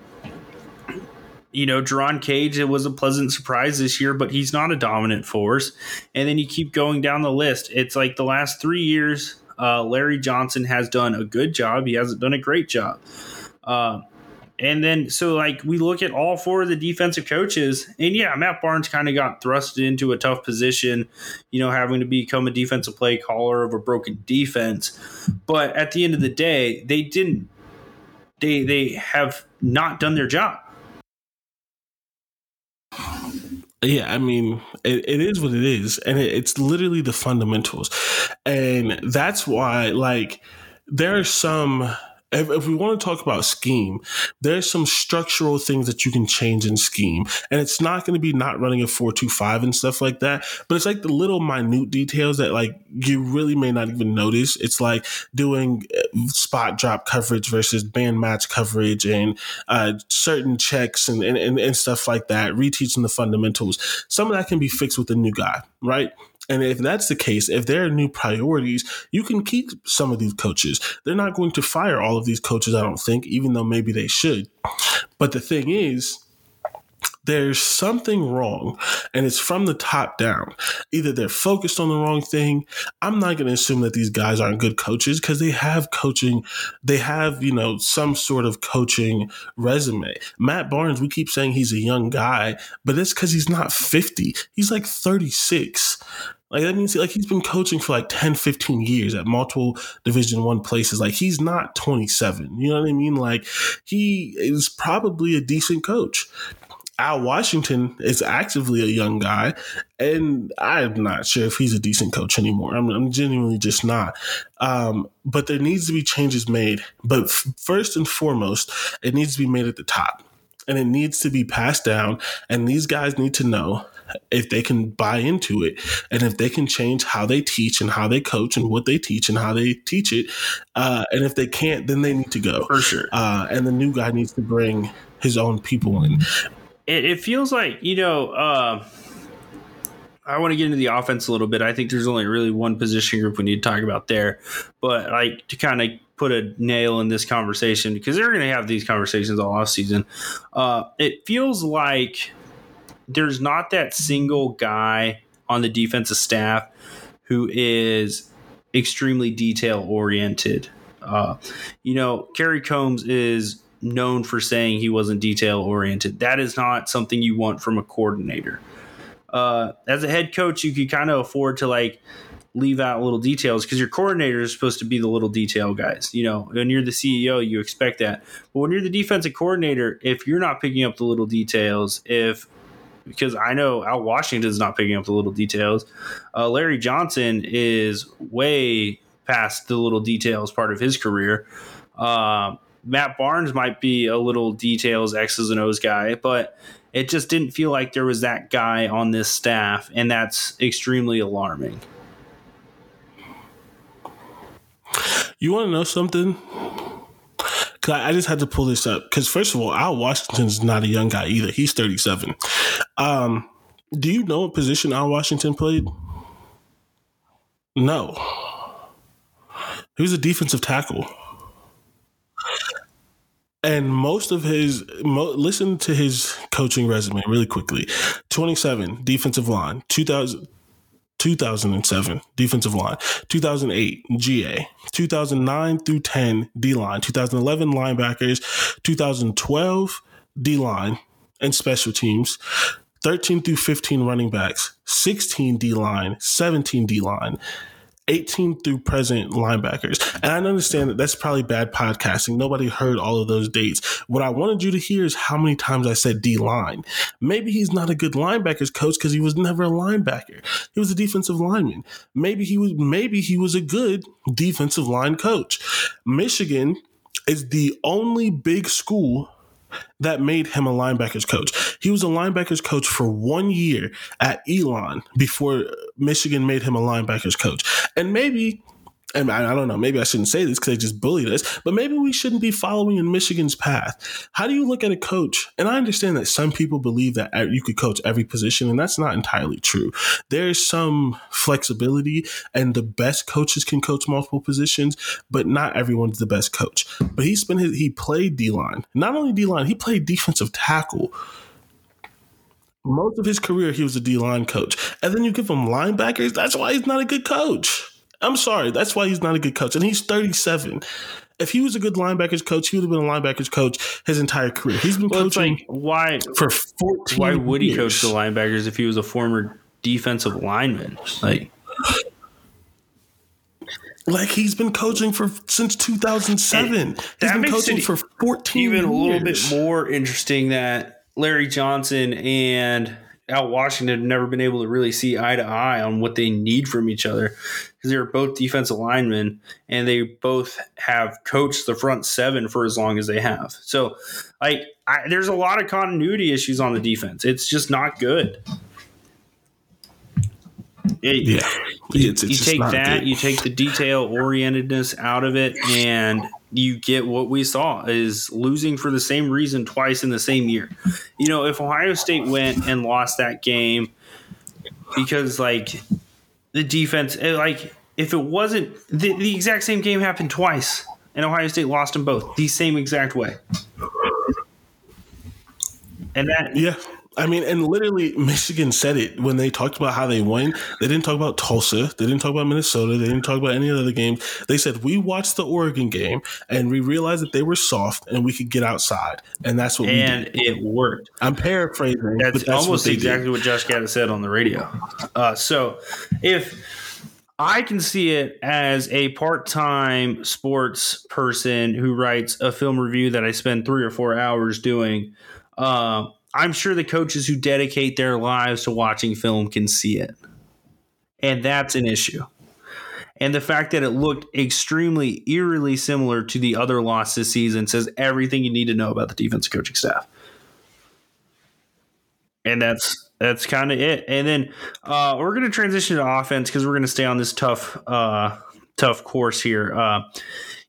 you know, Jerron Cage, it was a pleasant surprise this year, but he's not a dominant force. And then you keep going down the list. It's like the last three years, uh, Larry Johnson has done a good job. He hasn't done a great job. Uh, and then, so like we look at all four of the defensive coaches, and yeah, Matt Barnes kind of got thrusted into a tough position, you know, having to become a defensive play caller of a broken defense. But at the end of the day, they didn't. They they have not done their job. Yeah, I mean, it, it is what it is, and it, it's literally the fundamentals, and that's why, like, there are some if, if we want to talk about scheme, there's some structural things that you can change in scheme. And it's not going to be not running a 425 and stuff like that, but it's like the little minute details that like you really may not even notice. It's like doing uh, spot drop coverage versus band match coverage and uh, certain checks and, and, and stuff like that, reteaching the fundamentals. Some of that can be fixed with a new guy, right? And if that's the case, if there are new priorities, you can keep some of these coaches. They're not going to fire all of these coaches, I don't think, even though maybe they should. But the thing is, there's something wrong and it's from the top down. Either they're focused on the wrong thing. I'm not going to assume that these guys aren't good coaches because they have coaching, they have, you know, some sort of coaching resume. Matt Barnes, we keep saying he's a young guy, but it's because he's not 50. He's like 36. Like that means like he's been coaching for like 10, 15 years at multiple division one places. Like he's not 27. You know what I mean? Like he is probably a decent coach. Al Washington is actively a young guy, and I'm not sure if he's a decent coach anymore. I'm, I'm genuinely just not. Um, but there needs to be changes made. But f- first and foremost, it needs to be made at the top, and it needs to be passed down. And these guys need to know if they can buy into it and if they can change how they teach and how they coach and what they teach and how they teach it. Uh, and if they can't, then they need to go. For sure. Uh, and the new guy needs to bring his own people in it, it feels like you know. Uh, I want to get into the offense a little bit. I think there's only really one position group we need to talk about there, but like to kind of put a nail in this conversation because they're going to have these conversations all off season. Uh, it feels like there's not that single guy on the defensive staff who is extremely detail oriented. Uh, you know, Kerry Combs is known for saying he wasn't detail oriented. That is not something you want from a coordinator. Uh, as a head coach, you could kind of afford to like leave out little details because your coordinator is supposed to be the little detail guys. You know, when you're the CEO, you expect that. But when you're the defensive coordinator, if you're not picking up the little details, if because I know Al Washington is not picking up the little details, uh, Larry Johnson is way past the little details part of his career. Uh, Matt Barnes might be a little details X's and O's guy, but it just didn't feel like there was that guy on this staff, and that's extremely alarming. You want to know something? Cause I just had to pull this up because first of all, Al Washington's not a young guy either. He's 37. Um, do you know what position Al Washington played? No. He was a defensive tackle. And most of his, mo, listen to his coaching resume really quickly. 27, defensive line, 2000, 2007 defensive line, 2008 GA, 2009 through 10 D line, 2011 linebackers, 2012 D line and special teams, 13 through 15 running backs, 16 D line, 17 D line, 18 through present linebackers. And I understand that that's probably bad podcasting. Nobody heard all of those dates. What I wanted you to hear is how many times I said D line. Maybe he's not a good linebackers coach because he was never a linebacker. He was a defensive lineman. Maybe he was maybe he was a good defensive line coach. Michigan is the only big school that made him a linebackers coach. He was a linebackers coach for one year at Elon before Michigan made him a linebackers coach. And maybe and I, don't know, maybe I shouldn't say this because they just bullied us, but maybe we shouldn't be following in Michigan's path. How do you look at a coach? And I understand that some people believe that you could coach every position, and that's not entirely true. There's some flexibility, and the best coaches can coach multiple positions, but not everyone's the best coach. But he spent his, he played D line, not only D line, he played defensive tackle most of his career he was a D line coach. And then you give him linebackers, that's why he's not a good coach. I'm sorry. That's why he's not a good coach. And he's 37. If he was a good linebackers coach, he would have been a linebackers coach his entire career. He's been well, coaching like, why for 14 Why would he years. coach the linebackers if he was a former defensive lineman? Like like he's been coaching for since 2007. He's been coaching for 14 even years. a little bit more interesting that Larry Johnson and Al Washington have never been able to really see eye to eye on what they need from each other because they're both defensive linemen and they both have coached the front seven for as long as they have. So, like, I, there's a lot of continuity issues on the defense. It's just not good. It, yeah, it's, it's you take that, good. you take the detail orientedness out of it, and you get what we saw is losing for the same reason twice in the same year. You know, if Ohio State went and lost that game because like the defense, eh, like if it wasn't the, the exact same game happened twice and Ohio State lost them both the same exact way. And that yeah, I mean, and literally, Michigan said it when they talked about how they won. They didn't talk about Tulsa. They didn't talk about Minnesota. They didn't talk about any other games. They said we watched the Oregon game and we realized that they were soft and we could get outside, and that's what and we did. And it worked. I'm paraphrasing. That's, that's almost what exactly did. what Josh Gattis said on the radio. Uh, so if I can see it as a part-time sports person who writes a film review that I spend three or four hours doing. Uh, I'm sure the coaches who dedicate their lives to watching film can see it. And that's an issue. And the fact that it looked extremely eerily similar to the other loss this season says everything you need to know about the defensive coaching staff. And that's that's kind of it. And then uh, we're going to transition to offense because we're going to stay on this tough uh, tough course here. Uh,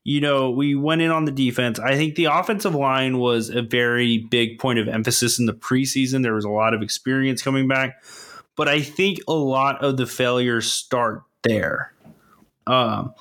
you know, we went in on the defense. I think the offensive line was a very big point of emphasis in the preseason. There was a lot of experience coming back, but I think a lot of the failures start there. Um,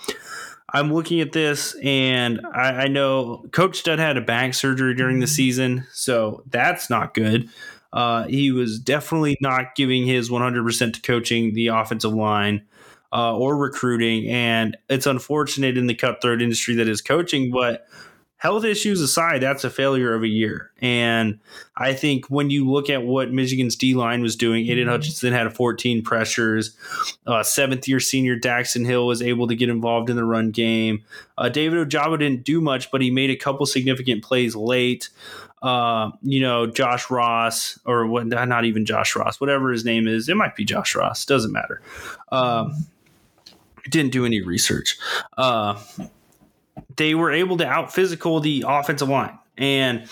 I'm looking at this, and I, I know Coach Stud had a back surgery during the season, so that's not good. Uh, he was definitely not giving his 100% to coaching the offensive line uh, or recruiting. And it's unfortunate in the cutthroat industry that is coaching, but health issues aside, that's a failure of a year. And I think when you look at what Michigan's D line was doing, Aidan mm-hmm. Hutchinson had 14 pressures. Uh, seventh year senior Daxton Hill was able to get involved in the run game. Uh, David Ojabo didn't do much, but he made a couple significant plays late. Uh, you know, Josh Ross, or what, not even Josh Ross, whatever his name is. It might be Josh Ross, doesn't matter. Um, didn't do any research. Uh, they were able to out physical the offensive line. And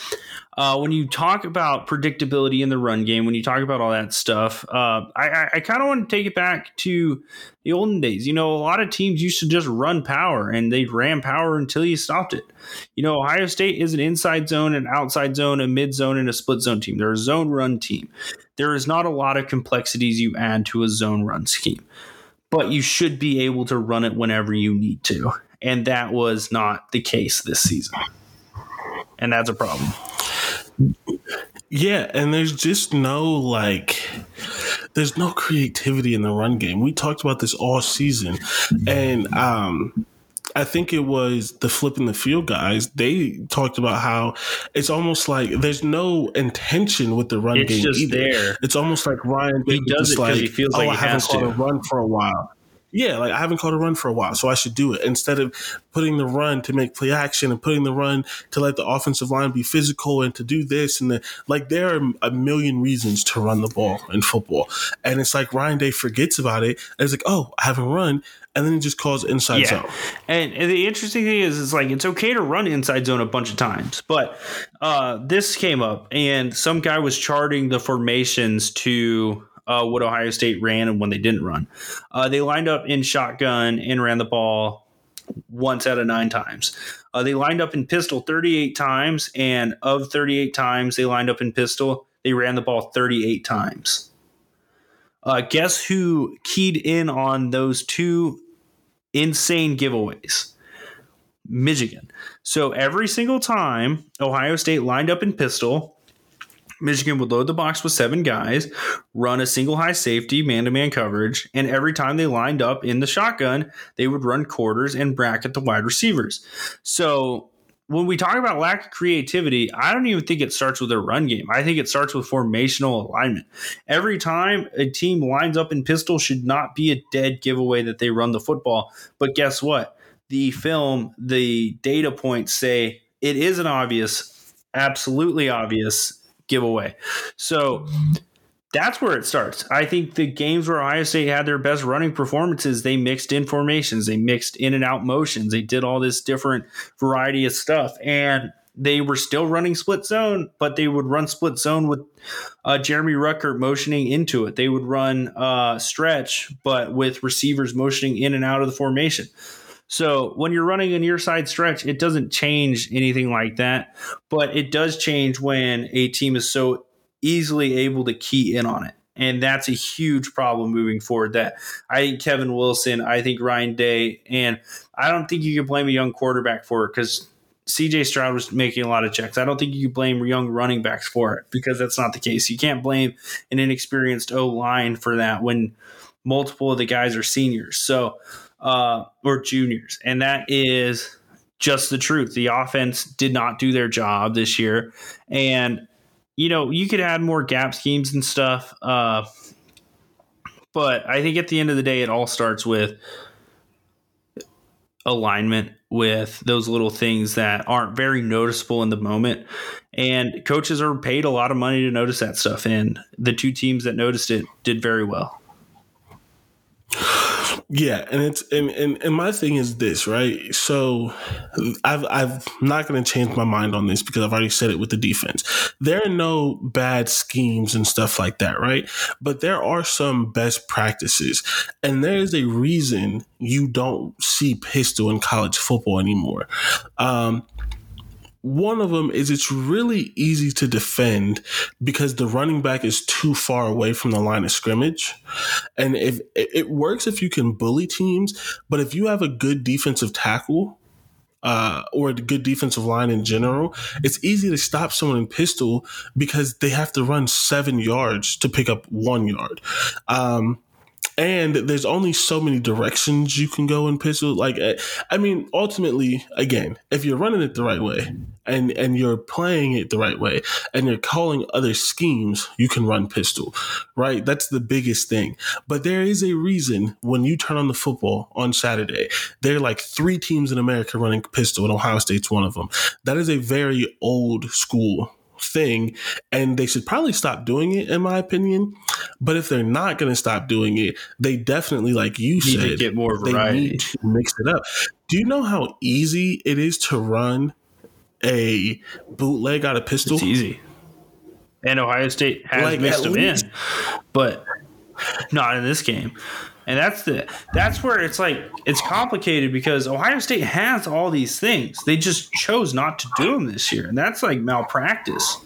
uh, when you talk about predictability in the run game, when you talk about all that stuff, uh, I, I kind of want to take it back to the olden days. You know, a lot of teams used to just run power and they ran power until you stopped it. You know, Ohio State is an inside zone, an outside zone, a mid zone, and a split zone team. They're a zone run team. There is not a lot of complexities you add to a zone run scheme, but you should be able to run it whenever you need to. And that was not the case this season. And that's a problem. Yeah, and there's just no like there's no creativity in the run game. We talked about this all season. And um I think it was the flipping the field guys. They talked about how it's almost like there's no intention with the run it's game. just either. there. It's almost like Ryan. He does just it 'cause he feels oh, like I haven't caught to." a run for a while. Yeah, like I haven't caught a run for a while, so I should do it instead of putting the run to make play action and putting the run to let the offensive line be physical and to do this and the, like there are a million reasons to run the ball in football, and it's like Ryan Day forgets about it. It's like, oh, I haven't run, and then he just calls inside Yeah. zone. And, and the interesting thing is, it's like it's okay to run inside zone a bunch of times, but uh, this came up, and some guy was charting the formations to uh, what Ohio State ran and when they didn't run. Uh, they lined up in shotgun and ran the ball once out of nine times. Uh, they lined up in pistol 38 times, and of 38 times they lined up in pistol, they ran the ball 38 times. Uh, guess who keyed in on those two insane giveaways? Michigan. So every single time Ohio State lined up in pistol, Michigan would load the box with seven guys, run a single high safety man to man coverage, and every time they lined up in the shotgun, they would run quarters and bracket the wide receivers. So when we talk about lack of creativity, I don't even think it starts with a run game. I think it starts with formational alignment. Every time a team lines up in pistol should not be a dead giveaway that they run the football. But guess what? The film, the data points say it is an obvious, absolutely obvious giveaway. So that's where it starts. I think the games where Ohio State had their best running performances, they mixed in formations, they mixed in and out motions, they did all this different variety of stuff, and they were still running split zone, but they would run split zone with uh, Jeremy Ruckert motioning into it. They would run uh, stretch, but with receivers motioning in and out of the formation. So when you're running a near side stretch, it doesn't change anything like that, but it does change when a team is so easily able to key in on it. And that's a huge problem moving forward. That I think Kevin Wilson, I think Ryan Day, and I don't think you can blame a young quarterback for it because CJ Stroud was making a lot of checks. I don't think you can blame young running backs for it because that's not the case. You can't blame an inexperienced O line for that when multiple of the guys are seniors. So, uh, or juniors. And that is just the truth. The offense did not do their job this year. And, you know, you could add more gap schemes and stuff. Uh, but I think at the end of the day, it all starts with alignment with those little things that aren't very noticeable in the moment. And coaches are paid a lot of money to notice that stuff. And the two teams that noticed it did very well. Yeah, and it's and, and and my thing is this, right? So I've I've not going to change my mind on this because I've already said it with the defense. There are no bad schemes and stuff like that, right? But there are some best practices, and there is a reason you don't see pistol in college football anymore. Um, one of them is it's really easy to defend because the running back is too far away from the line of scrimmage. And if it works if you can bully teams, but if you have a good defensive tackle, uh, or a good defensive line in general, it's easy to stop someone in pistol because they have to run seven yards to pick up one yard. Um, and there's only so many directions you can go in pistol. Like, eh, I mean, ultimately, again, if you're running it the right way and and you're playing it the right way and you're calling other schemes, you can run pistol, right? That's the biggest thing. But there is a reason when you turn on the football on Saturday, there are like three teams in America running pistol, and Ohio State's one of them. That is a very old school thing and they should probably stop doing it in my opinion But if they're not going to stop doing it, they definitely, like you Need said, to get more variety. mix it up. Do you know how easy it is to run a bootleg out of pistol? It's easy. And Ohio State has Like, mixed them least- in, but not in this game. And that's the that's where it's like it's complicated because Ohio State has all these things. They just chose not to do them this year, and that's like malpractice.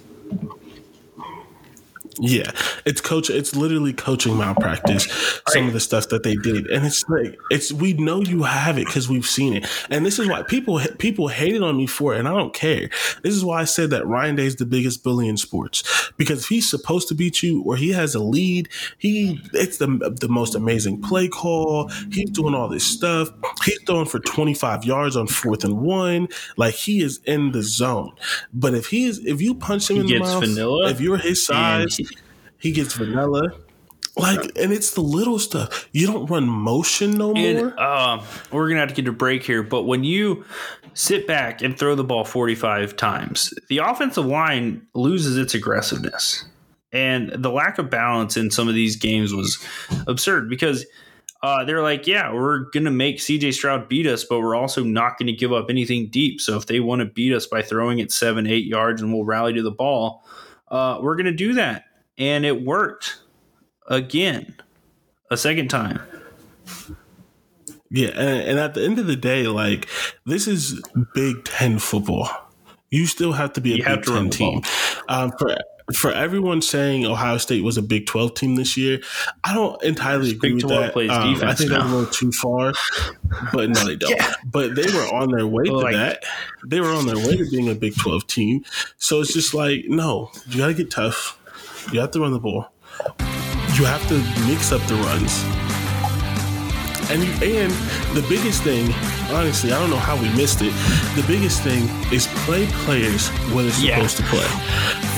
Yeah, it's coach. It's literally coaching malpractice. Some of the stuff that they did, and it's like it's we know you have it because we've seen it, and this is why people people hated on me for it, and I don't care. This is why I said that Ryan Day is the biggest bully in sports because if he's supposed to beat you or he has a lead, he it's the the most amazing play call. He's doing all this stuff. He's throwing for twenty five yards on fourth and one. Like he is in the zone. But if he is, if you punch him He in the mouth, vanilla, if you're his size he gets vanilla. Like, and it's the little stuff. You don't run motion no more. And uh, we're gonna have to get a break here, but when you sit back and throw the ball 45 times, the offensive line loses its aggressiveness, and the lack of balance in some of these games was absurd because. Uh, they're like, yeah, we're gonna make CJ Stroud beat us, but we're also not gonna give up anything deep. So if they want to beat us by throwing it seven, eight yards, and we'll rally to the ball, uh, we're gonna do that, and it worked again, a second time. yeah, and, and at the end of the day, like this is Big Ten football. You still have to be a You Big Ten team. Um, for for everyone saying Ohio State was a Big Twelve team this year, I don't entirely agree Big with that. Um, I think that's a now. little too far, but no, they don't. But they were on their way Well, to like- that. They were on their way to being a Big Twelve team. So it's just like, no, you got to get tough. You have to run the ball. You have to mix up the runs. And and the biggest thing, honestly, I don't know how we missed it. The biggest thing is play players when it's Yeah. supposed to play.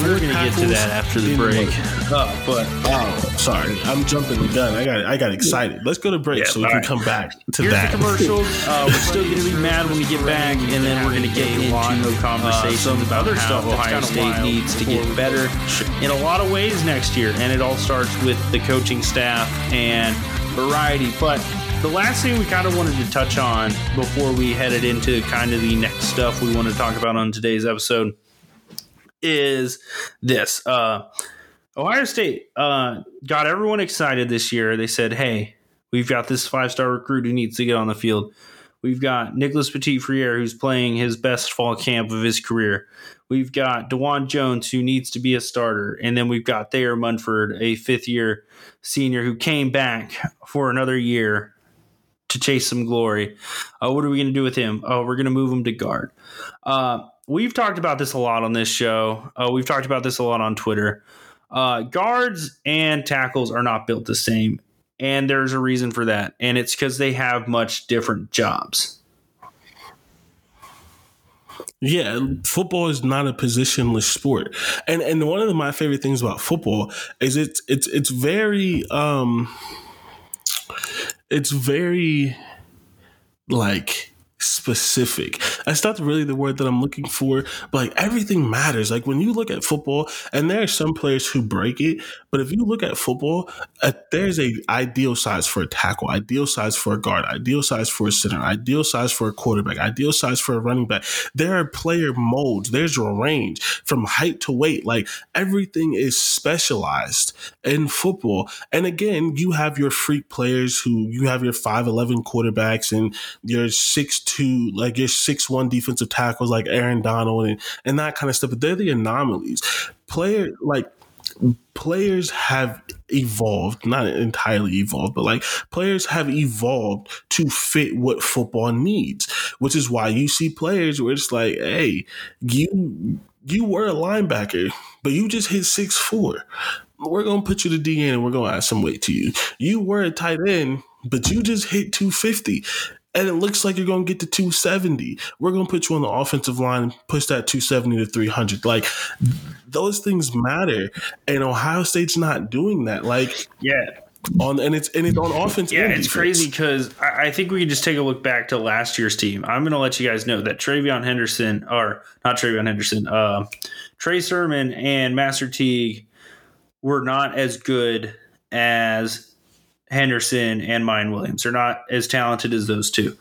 We're gonna get to that after the break. Uh, but Oh, sorry, I'm jumping the gun. I got I got excited. Let's go to break Yeah, so we can right. come back to here's that. the commercials. Uh, we're still going to be mad when we get back, and then we're going to get into uh, some other stuff Ohio State needs to get better in a lot of ways next year, and it all starts with the coaching staff and variety. But the last thing we kind of wanted to touch on before we headed into kind of the next stuff we want to talk about on today's episode is this. Uh, Ohio State uh, got everyone excited this year. They said, "Hey, we've got this five-star recruit who needs to get on the field. We've got Nicholas Petit Frere who's playing his best fall camp of his career. We've got Dawand Jones who needs to be a starter, and then we've got Thayer Munford, a fifth-year senior who came back for another year to chase some glory. Uh, what are we going to do with him? Oh, we're going to move him to guard. Uh, we've talked about this a lot on this show. Uh, we've talked about this a lot on Twitter. Uh, guards and tackles are not built the same, and there's a reason for that, and it's because they have much different jobs. Yeah, football is not a positionless sport, and and one of the, my favorite things about football is it's it's it's very um, it's very like specific. That's not really the word that I'm looking for, but like everything matters. Like when you look at football, and there are some players who break it, but if you look at football, uh, there's a ideal size for a tackle, ideal size for a guard, ideal size for a center, ideal size for a quarterback, ideal size for a running back. There are player molds. There's a range from height to weight. Like everything is specialized in football. And again, you have your freak players who you have your 5'11 quarterbacks and your 6'2, like your six one defensive tackles like Aaron Donald and, and that kind of stuff. But they're the anomalies. Player like players have evolved, not entirely evolved, but like players have evolved to fit what football needs, which is why you see players where it's like, hey, you you were a linebacker, but you just hit six four. We're gonna put you to DN and we're gonna add some weight to you. You were a tight end, but you just hit 250 and it looks like you're going to get to 270. We're going to put you on the offensive line and push that 270 to 300. Like those things matter, and Ohio State's not doing that. Like Yeah, on and it's and it's on offense. Yeah, it's crazy because I, I think we can just take a look back to last year's team. I'm going to let you guys know that TreVeyon Henderson, or not TreVeyon Henderson, uh, Trey Sermon and Master Teague were not as good as Henderson and Miyan Williams. They're not as talented as those two.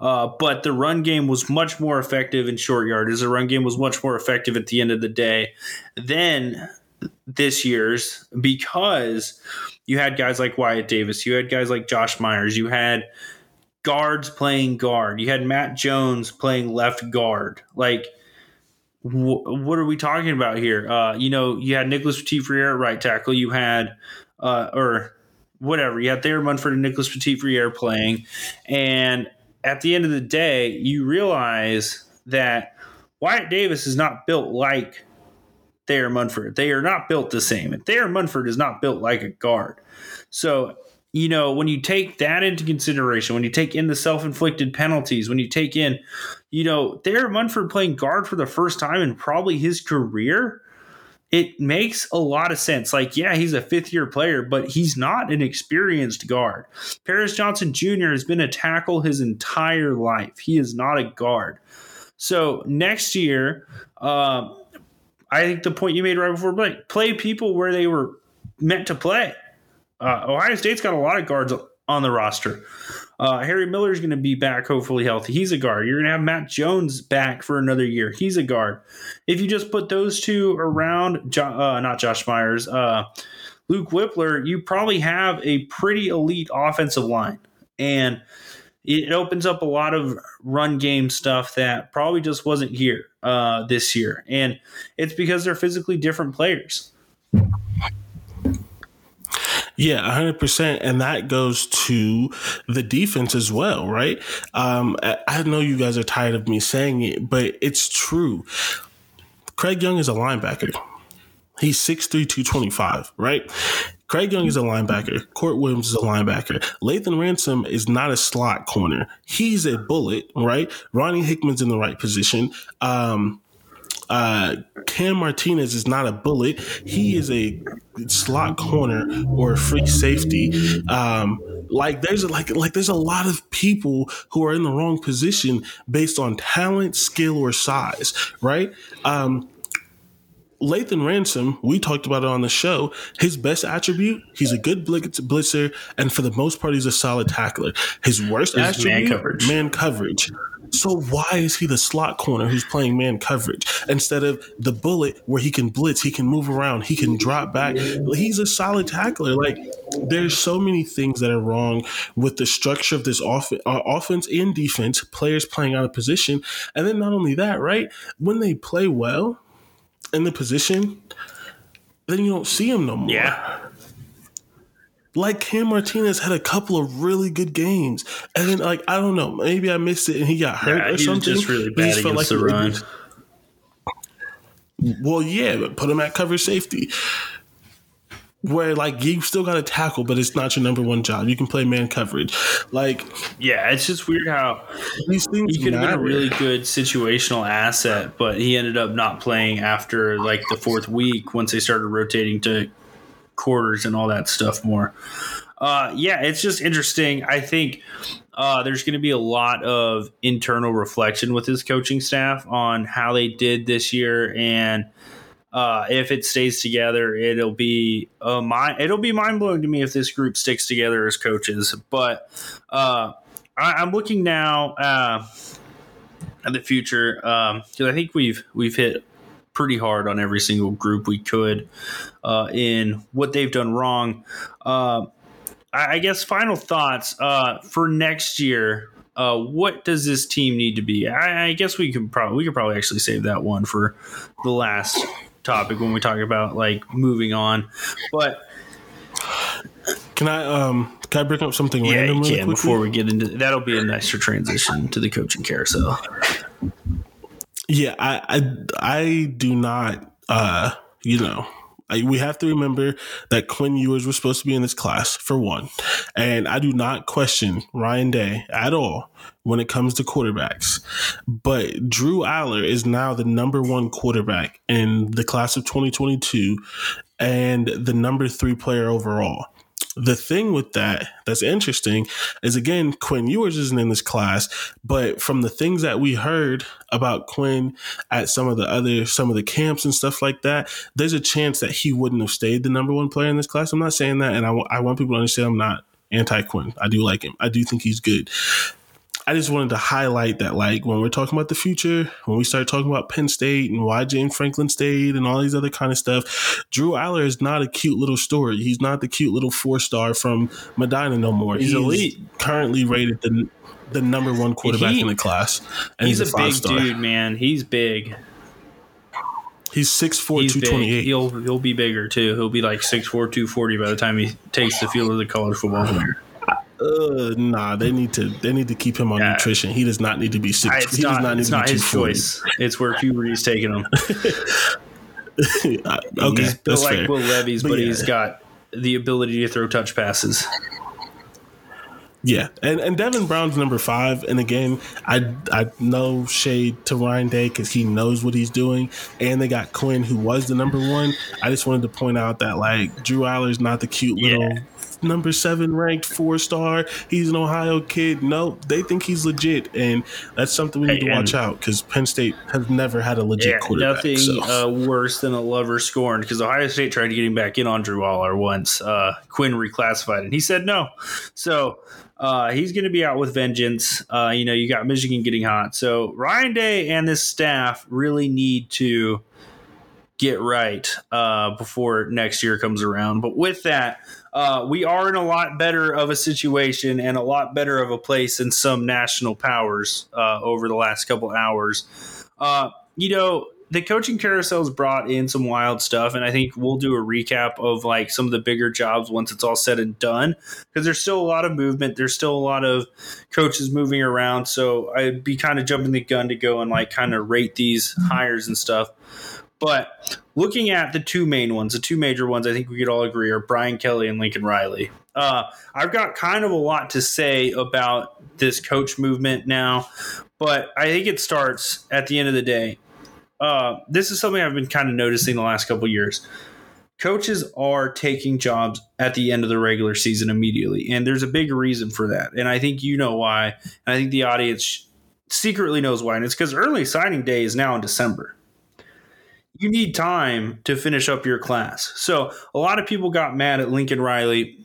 Uh, but the run game was much more effective in short yardage. The run game was much more effective at the end of the day than this year's because you had guys like Wyatt Davis, you had guys like Josh Myers, you had guards playing guard, you had Matt Jones playing left guard. Like, wh- what are we talking about here? Uh, you know, you had Nicholas Petit Frere at right tackle, you had, uh, or whatever, you had Thayer Munford and Nicholas Petit Frere playing, and at the end of the day, you realize that Wyatt Davis is not built like Thayer Munford. They are not built the same. And Thayer Munford is not built like a guard. So, you know, when you take that into consideration, when you take in the self inflicted penalties, when you take in, you know, Thayer Munford playing guard for the first time in probably his career, it makes a lot of sense. Like, yeah, he's a fifth year player, but he's not an experienced guard. Paris Johnson Jr. has been a tackle his entire life. He is not a guard. So next year, uh, I think the point you made right before play, play people where they were meant to play. Uh, Ohio State's got a lot of guards on the roster. Uh, Harry Miller is going to be back, hopefully healthy. He's a guard. You're going to have Matt Jones back for another year. He's a guard. If you just put those two around, jo- uh, not Josh Myers, uh, Luke Wypler, you probably have a pretty elite offensive line. And it opens up a lot of run game stuff that probably just wasn't here uh, this year. And it's because they're physically different players. Yeah, 100%. And that goes to the defense as well, right? Um, I know you guys are tired of me saying it, but it's true. Craig Young is a linebacker. He's 6'3, 225, right? Craig Young is a linebacker. Kourt Williams is a linebacker. Lathan Ransom is not a slot corner. He's a bullet, right? Ronnie Hickman's in the right position. Um, uh, Cam Martinez is not a bullet. He is a slot corner or a free safety. Um, like there's like like there's a lot of people who are in the wrong position based on talent, skill, or size, right? Um, Lathan Ransom, we talked about it on the show. His best attribute, he's a good blitzer, and for the most part, he's a solid tackler. His worst His attribute, man coverage. man coverage. So why is he the slot corner who's playing man coverage instead of the bullet where he can blitz, he can move around, he can drop back? He's a solid tackler. Like there's so many things that are wrong with the structure of this off- uh, offense and defense, players playing out of position, and then not only that, right? When they play well in the position, then you don't see him no more. Yeah like Cam Martinez had a couple of really good games, and then like I don't know, maybe I missed it and he got hurt yeah, or something. just really bad against like the run. Well, yeah, but put him at cover safety. Where like you still got to tackle, but it's not your number one job. You can play man coverage, like yeah. It's just weird how these things he could have been a really good situational asset, but he ended up not playing after like the fourth week once they started rotating to quarters and all that stuff more. Uh, yeah, it's just interesting. I think uh, there's going to be a lot of internal reflection with his coaching staff on how they did this year, and uh, if it stays together, it'll be uh, my it'll be mind blowing to me if this group sticks together as coaches. But uh, I, am looking now uh, at the future because um, I think we've we've hit pretty hard on every single group we could uh, in what they've done wrong. Uh, I, I, guess final thoughts uh, for next year. Uh, what does this team need to be? I, I guess we can probably we could probably actually save that one for the last topic when we talk about like moving on. But can I um can I bring up something yeah, random really before we get into that'll be a nicer transition to the coaching carousel. Yeah, I I, I do not uh you know I, we have to remember that Quinn Ewers was supposed to be in this class for one, and I do not question Ryan Day at all when it comes to quarterbacks. But Drew Allar is now the number one quarterback in the class of 2022 and the number three player overall. The thing with that that's interesting is again, Quinn Ewers isn't in this class, but from the things that we heard about Quinn at some of the other some of the camps and stuff like that, there's a chance that he wouldn't have stayed the number one player in this class. I'm not saying that, and I, want people to understand I'm not anti Quinn. I do like him. I do think he's good. I just wanted to highlight that, like, when we're talking about the future, when we start talking about Penn State and why James Franklin stayed and all these other kind of stuff, Drew Allar is not a cute little story. He's not the cute little four star from Medina no more. He's, he's elite. Currently rated the the number one quarterback he, in the class. And he's, he's a, a big star. dude, man. He's big. He's 6'4", 228. He'll he'll be bigger too. He'll be like 6'4", 240 by the time he takes the field of the college football player. Uh, nah, they need to they need to keep him on yeah. nutrition. He does not need to be six. It's he not, does not need to not be his choice. It's where puberty's taking him. okay, he's built like fair. Will Levis, but, but yeah. he's got the ability to throw touch passes. Yeah, and and Devin Brown's number five, and again, I I know shade to Ryan Day because he knows what he's doing, and they got Quinn who was the number one. I just wanted to point out that like Drew Allar's not the cute little yeah number seven ranked four star. He's an Ohio kid. No, they think he's legit, and that's something we need to watch out because Penn State has never had a legit yeah, quarterback. Nothing so. uh, worse than a lover scorned because Ohio State tried to get him back in on Drew Allar once. Uh, Quinn reclassified, and he said no. So uh, he's going to be out with vengeance. Uh, you know, you got Michigan getting hot. So Ryan Day and this staff really need to get right uh, before next year comes around. But with that, uh, we are in a lot better of a situation and a lot better of a place than some national powers uh, over the last couple hours. Uh, you know, the coaching carousel's brought in some wild stuff, and I think we'll do a recap of like some of the bigger jobs once it's all said and done. Because there's still a lot of movement, there's still a lot of coaches moving around. So I'd be kind of jumping the gun to go and like kind of rate these hires and stuff. But looking at the two main ones, the two major ones, I think we could all agree are Brian Kelly and Lincoln Riley. Uh, I've got kind of a lot to say about this coach movement now, but I think it starts at the end of the day. Uh, this is something I've been kind of noticing the last couple years. Coaches are taking jobs at the end of the regular season immediately, and there's a big reason for that. And I think you know why, and I think the audience secretly knows why, and it's because early signing day is now in December you need time to finish up your class. So a lot of people got mad at Lincoln Riley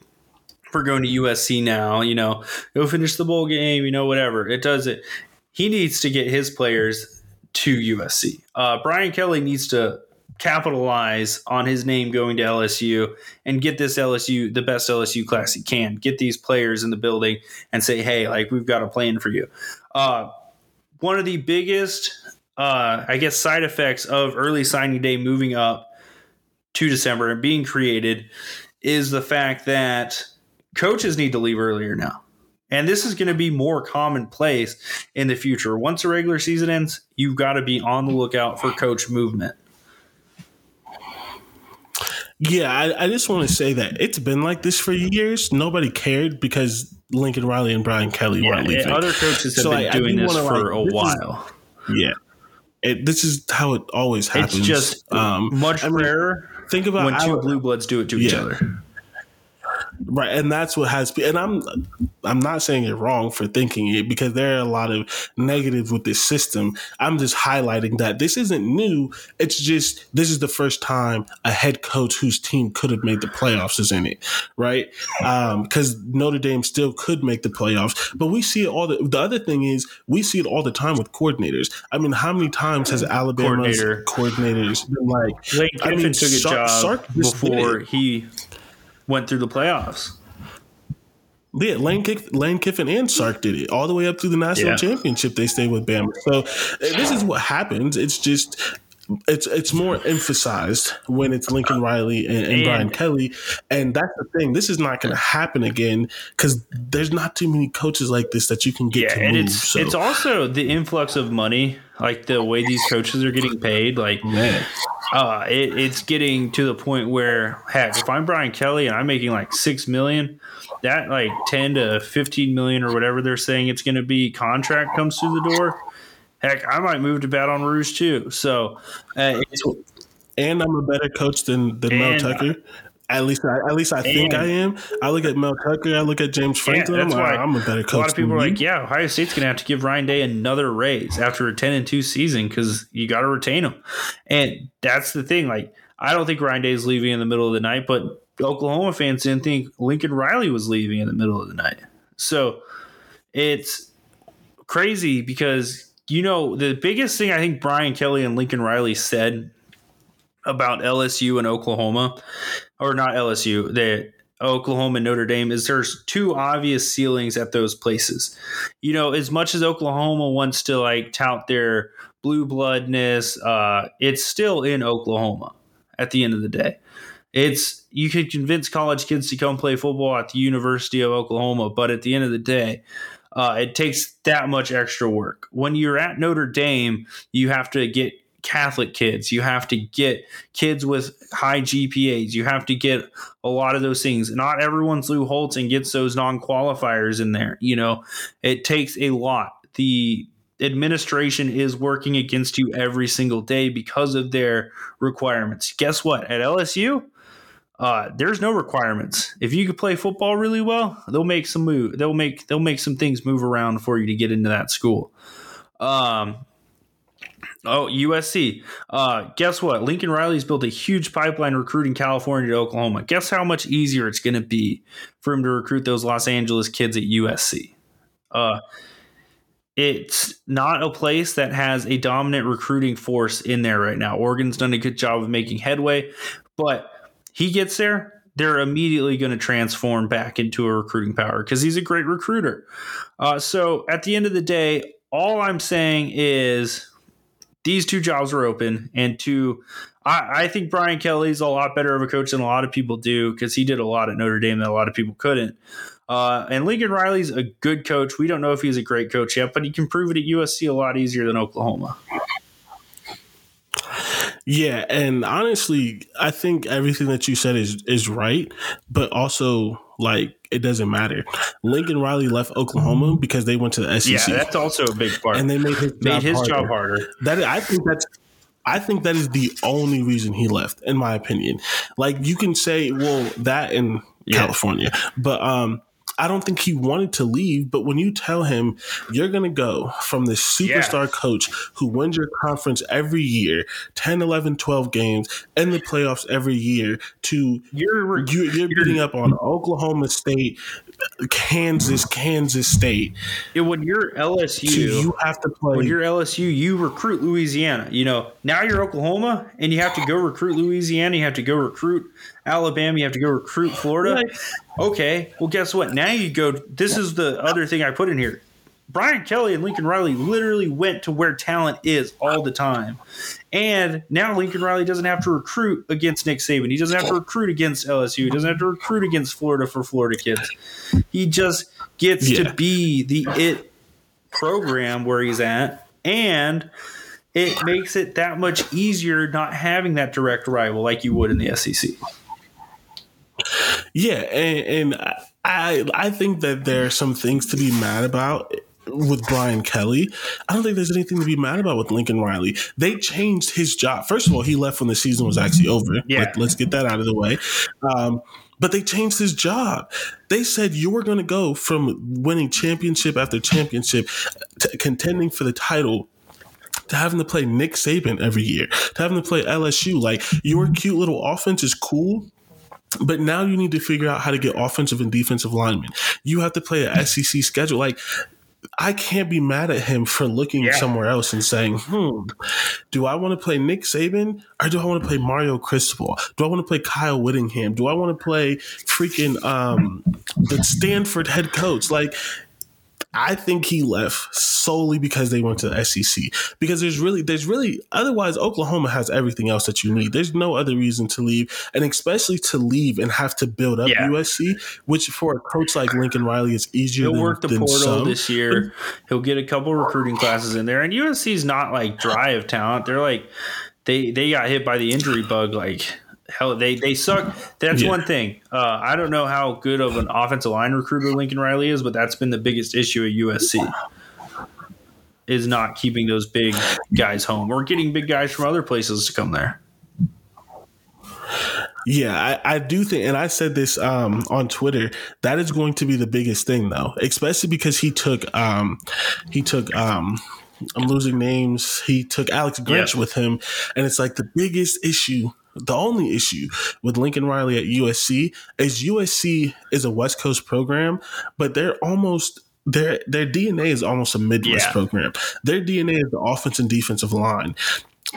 for going to USC now, you know, go finish the bowl game, you know, whatever. It does it. He needs to get his players to USC. Uh, Brian Kelly needs to capitalize on his name going to LSU and get this LSU the best LSU class he can. Get these players in the building and say, "Hey, like we've got a plan for you." Uh, one of the biggest uh, I guess, side effects of early signing day moving up to December and being created is the fact that coaches need to leave earlier now. And this is going to be more commonplace in the future. Once the regular season ends, you've got to be on the lookout for coach movement. Yeah, I, I just want to say that it's been like this for years. Nobody cared because Lincoln Riley and Brian Kelly yeah, weren't leaving. Other coaches have so been doing this for like, a while. Is, yeah, it, this is how it always happens. It's just um, much I mean, rarer. Think about when two blue bloods do it to yeah. each other. Right, and that's what has been. And I'm, I'm not saying it wrong for thinking it because there are a lot of negatives with this system. I'm just highlighting that this isn't new. It's just this is the first time a head coach whose team could have made the playoffs is in it, right? Because um, Notre Dame still could make the playoffs, but we see it all. The, the other thing is we see it all the time with coordinators. I mean, how many times has Alabama's Coordinator. coordinators been like? Lane Kiffin I mean, took a Sark, job Sark before he went through the playoffs. Yeah, Lane, Kiff- Lane Kiffin and Sark did it all the way up to the national yeah. championship. They stayed with Bama. So uh, this is what happens. It's just it's it's more emphasized when it's Lincoln Riley and, and, and Brian Kelly, and that's the thing. This is not going to happen again because there's not too many coaches like this that you can get. Yeah, and move, it's so. it's also the influx of money, like the way these coaches are getting paid. Like, man, uh, it, it's getting to the point where heck, if I'm Brian Kelly and I'm making like six million, that like ten to fifteen million or whatever they're saying it's going to be contract comes through the door Heck, I might move to Baton Rouge too. So, uh, and I'm a better coach than than Mel Tucker. At least, I, at least I think And- I am. I look at Mel Tucker. I look at James Franklin. I'm that's like, why I'm a better coach. A lot of people are like, yeah, Ohio State's going to have to give Ryan Day another raise after a 10 and 2 season because you got to retain him. And that's the thing. Like, I don't think Ryan Day is leaving in the middle of the night, but Oklahoma fans didn't think Lincoln Riley was leaving in the middle of the night. So it's crazy because, you know, the biggest thing I think Brian Kelly and Lincoln Riley said about LSU and Oklahoma, or not LSU, the Oklahoma and Notre Dame is there's two obvious ceilings at those places. You know, as much as Oklahoma wants to like tout their blue bloodness, uh, it's still in Oklahoma at the end of the day. It's you could convince college kids to come play football at the University of Oklahoma, but at the end of the day, uh, it takes that much extra work. When you're at Notre Dame, you have to get Catholic kids, you have to get kids with high GPAs, you have to get a lot of those things. Not everyone's Lou Holtz and gets those non qualifiers in there. You know, it takes a lot. The administration is working against you every single day because of their requirements. Guess what? At LSU, uh, there's no requirements. If you could play football really well, they'll make some move. They'll make they'll make some things move around for you to get into that school. Um, oh, USC. Uh, guess what? Lincoln Riley's built a huge pipeline recruiting California to Oklahoma. Guess how much easier it's going to be for him to recruit those Los Angeles kids at USC. Uh, it's not a place that has a dominant recruiting force in there right now. Oregon's done a good job of making headway, but he gets there, they're immediately going to transform back into a recruiting power because he's a great recruiter. Uh, so at the end of the day, all I'm saying is these two jobs are open, and two, I, I think Brian Kelly's a lot better of a coach than a lot of people do because he did a lot at Notre Dame that a lot of people couldn't. Uh, and Lincoln Riley's a good coach. We don't know if he's a great coach yet, but he can prove it at USC a lot easier than Oklahoma. Yeah, and honestly, I think everything that you said is is right, but also like it doesn't matter. Lincoln Riley left Oklahoma because they went to the SEC, Yeah, that's also a big part. and they made his made job his harder. job harder. That I think that's I think that is the only reason he left, in my opinion. Like you can say, well, that in Yeah. California, but um, I don't think he wanted to leave. But when you tell him you're going to go from this superstar coach who wins your conference every year, 10, 11, 12 games, in the playoffs every year, to You're you, you're beating up on Oklahoma State, Kansas, Kansas State, when you're LSU, you have to play. when you're LSU, you recruit Louisiana. You know, now you're Oklahoma and you have to go recruit Louisiana. You have to go recruit Alabama. You have to go recruit Florida. Right. Okay. Well, guess what? Now you go. This is the other thing I put in here. Brian Kelly and Lincoln Riley literally went to where talent is all the time. And now Lincoln Riley doesn't have to recruit against Nick Saban. He doesn't have to recruit against LSU. He doesn't have to recruit against Florida for Florida kids. He just gets Yeah. to be the it program where he's at. And it makes it that much easier not having that direct rival like you would in the SEC. Yeah, and, and I I think that there are some things to be mad about with Brian Kelly. I don't think there's anything to be mad about with Lincoln Riley. They changed his job. First of all, he left when the season was actually over. Yeah. Let, us get that out of the way. Um, but they changed his job. They said you were going to go from winning championship after championship to contending for the title to having to play Nick Saban every year, to having to play LSU. Like your cute little offense is cool, but now you need to figure out how to get offensive and defensive linemen. You have to play a SEC schedule. Like I can't be mad at him for looking Yeah. somewhere else and saying, "Hmm, do I want to play Nick Saban or do I want to play Mario Cristobal? Do I want to play Kyle Whittingham? Do I want to play freaking um, the Stanford head coach?" Like I think he left solely because they went to the SEC. Because there's really, there's really, otherwise Oklahoma has everything else that you need. There's no other reason to leave, and especially to leave and have to build up Yeah. USC, which for a coach like Lincoln Riley is easier. He'll than, work the portal some. this year. He'll get a couple recruiting classes in there, and USC's not like dry of talent. They're like they they got hit by the injury bug. Like hell, they they suck. That's Yeah. one thing. Uh, I don't know how good of an offensive line recruiter Lincoln Riley is, but that's been the biggest issue at USC. Is not keeping those big guys home or getting big guys from other places to come there. Yeah, I, I do think, and I said this um, on Twitter. That is going to be the biggest thing, though, especially because he took um, he took um, I'm losing names. He took Alex Grinch with him, and it's like the biggest issue. The only issue with Lincoln Riley at USC is USC is a West Coast program, but they're almost their their DNA is almost a Midwest Yeah. program. Their DNA is the offense and defensive line.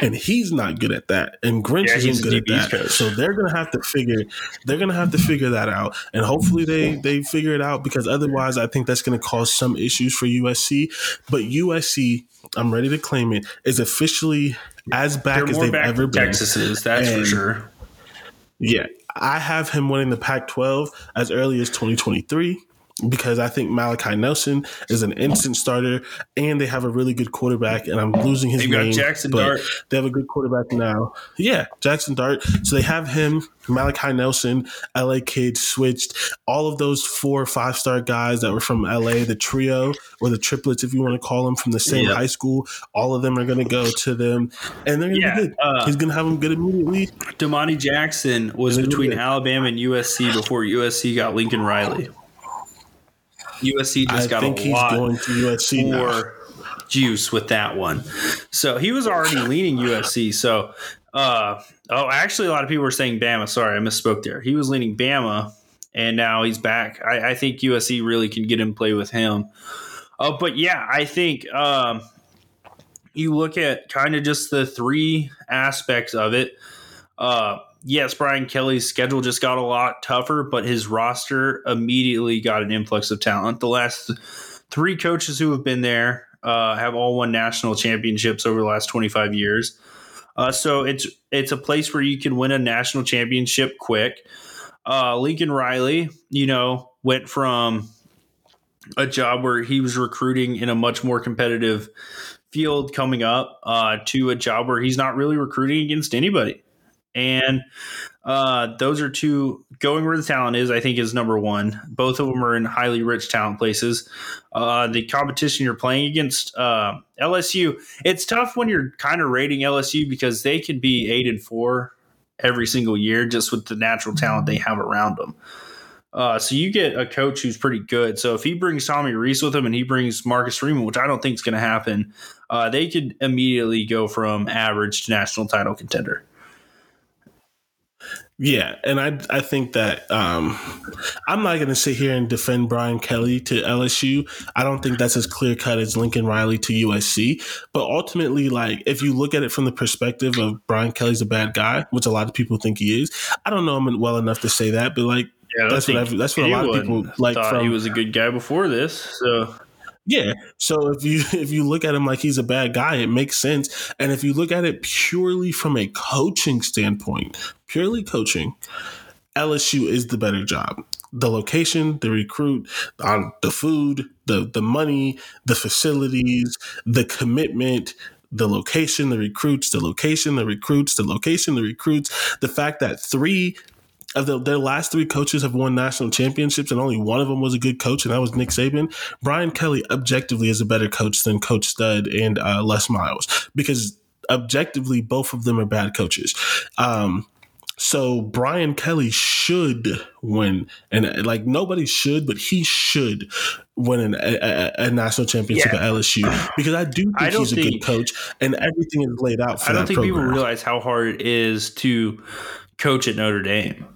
And he's not good at that. And Grinch Yeah, isn't good at that. coach. So they're gonna have to figure they're gonna have to figure that out. And hopefully they they figure it out because otherwise I think that's gonna cause some issues for USC. But USC, I'm ready to claim it, is officially as back They're as they've back ever been. Texas is, that's for sure. Yeah, I have him winning the Pac-12 as early as 2023 because I think Malachi Nelson is an instant starter, and they have a really good quarterback. And I'm losing his They've got name. Jaxson but Dart. They have a good quarterback now. Yeah, Jaxson Dart. So they have him, Malachi Nelson, LA kid switched. All of those four or five star guys that were from LA, the trio or the triplets, if you want to call them, from the same Yeah. high school. All of them are going to go to them, and they're going to Yeah, be good. uh, He's going to have them good immediately. Domani Jackson was between. Alabama and USC before USC got Lincoln Riley. USC just I got think a he's lot going to USC now. more juice with that one. So he was already leaning USC. So, uh, oh, actually, a lot of people were saying Bama. Sorry, I misspoke there. He was leaning Bama, and now he's back. I, I think USC really can get in play with him. Uh, but yeah, I think um, you look at kind of just the three aspects of it. Uh, yes, Brian Kelly's schedule just got a lot tougher, but his roster immediately got an influx of talent. The last three coaches who have been there uh, have all won national championships over the last 25 years. Uh, so it's it's a place where you can win a national championship quick. Uh, Lincoln Riley, you know, went from a job where he was recruiting in a much more competitive field coming up uh, to a job where he's not really recruiting against anybody. And uh, those are two going where the talent is, I think, is number one. Both of them are in highly rich talent places. Uh, the competition you're playing against uh, LSU, it's tough when you're kind of rating LSU because they can be eight and four every single year just with the natural talent they have around them. Uh, so you get a coach who's pretty good. So if he brings Tommy Rees with him and he brings Marcus Freeman, which I don't think is going to happen, uh, they could immediately go from average to national title contender. Yeah, and I I think that um, I'm not going to sit here and defend Brian Kelly to LSU. I don't think that's as clear cut as Lincoln Riley to USC. But ultimately, like if you look at it from the perspective of Brian Kelly's a bad guy, which a lot of people think he is. I don't know him well enough to say that, but like Yeah, that's what I've, that's what a lot of people like thought from he was a good guy before this. So Yeah. So if you if you look at him like he's a bad guy, it makes sense. And if you look at it purely from a coaching standpoint, purely coaching, LSU is the better job. The location, the recruit, um, the food, the the money, the facilities, the commitment, the location, the recruits, the location, the recruits, the location, the recruits. The fact that three of the, their last three coaches have won national championships, and only one of them was a good coach, and that was Nick Saban. Brian Kelly objectively is a better coach than Coach Stud and uh, Les Miles because objectively both of them are bad coaches. Um, so Brian Kelly should win, and like nobody should, but he should win an, a, a, national championship Yeah. at LSU because I do think I he's a good coach, and everything is laid out for him. I don't think people realize how hard it is to coach at Notre Dame.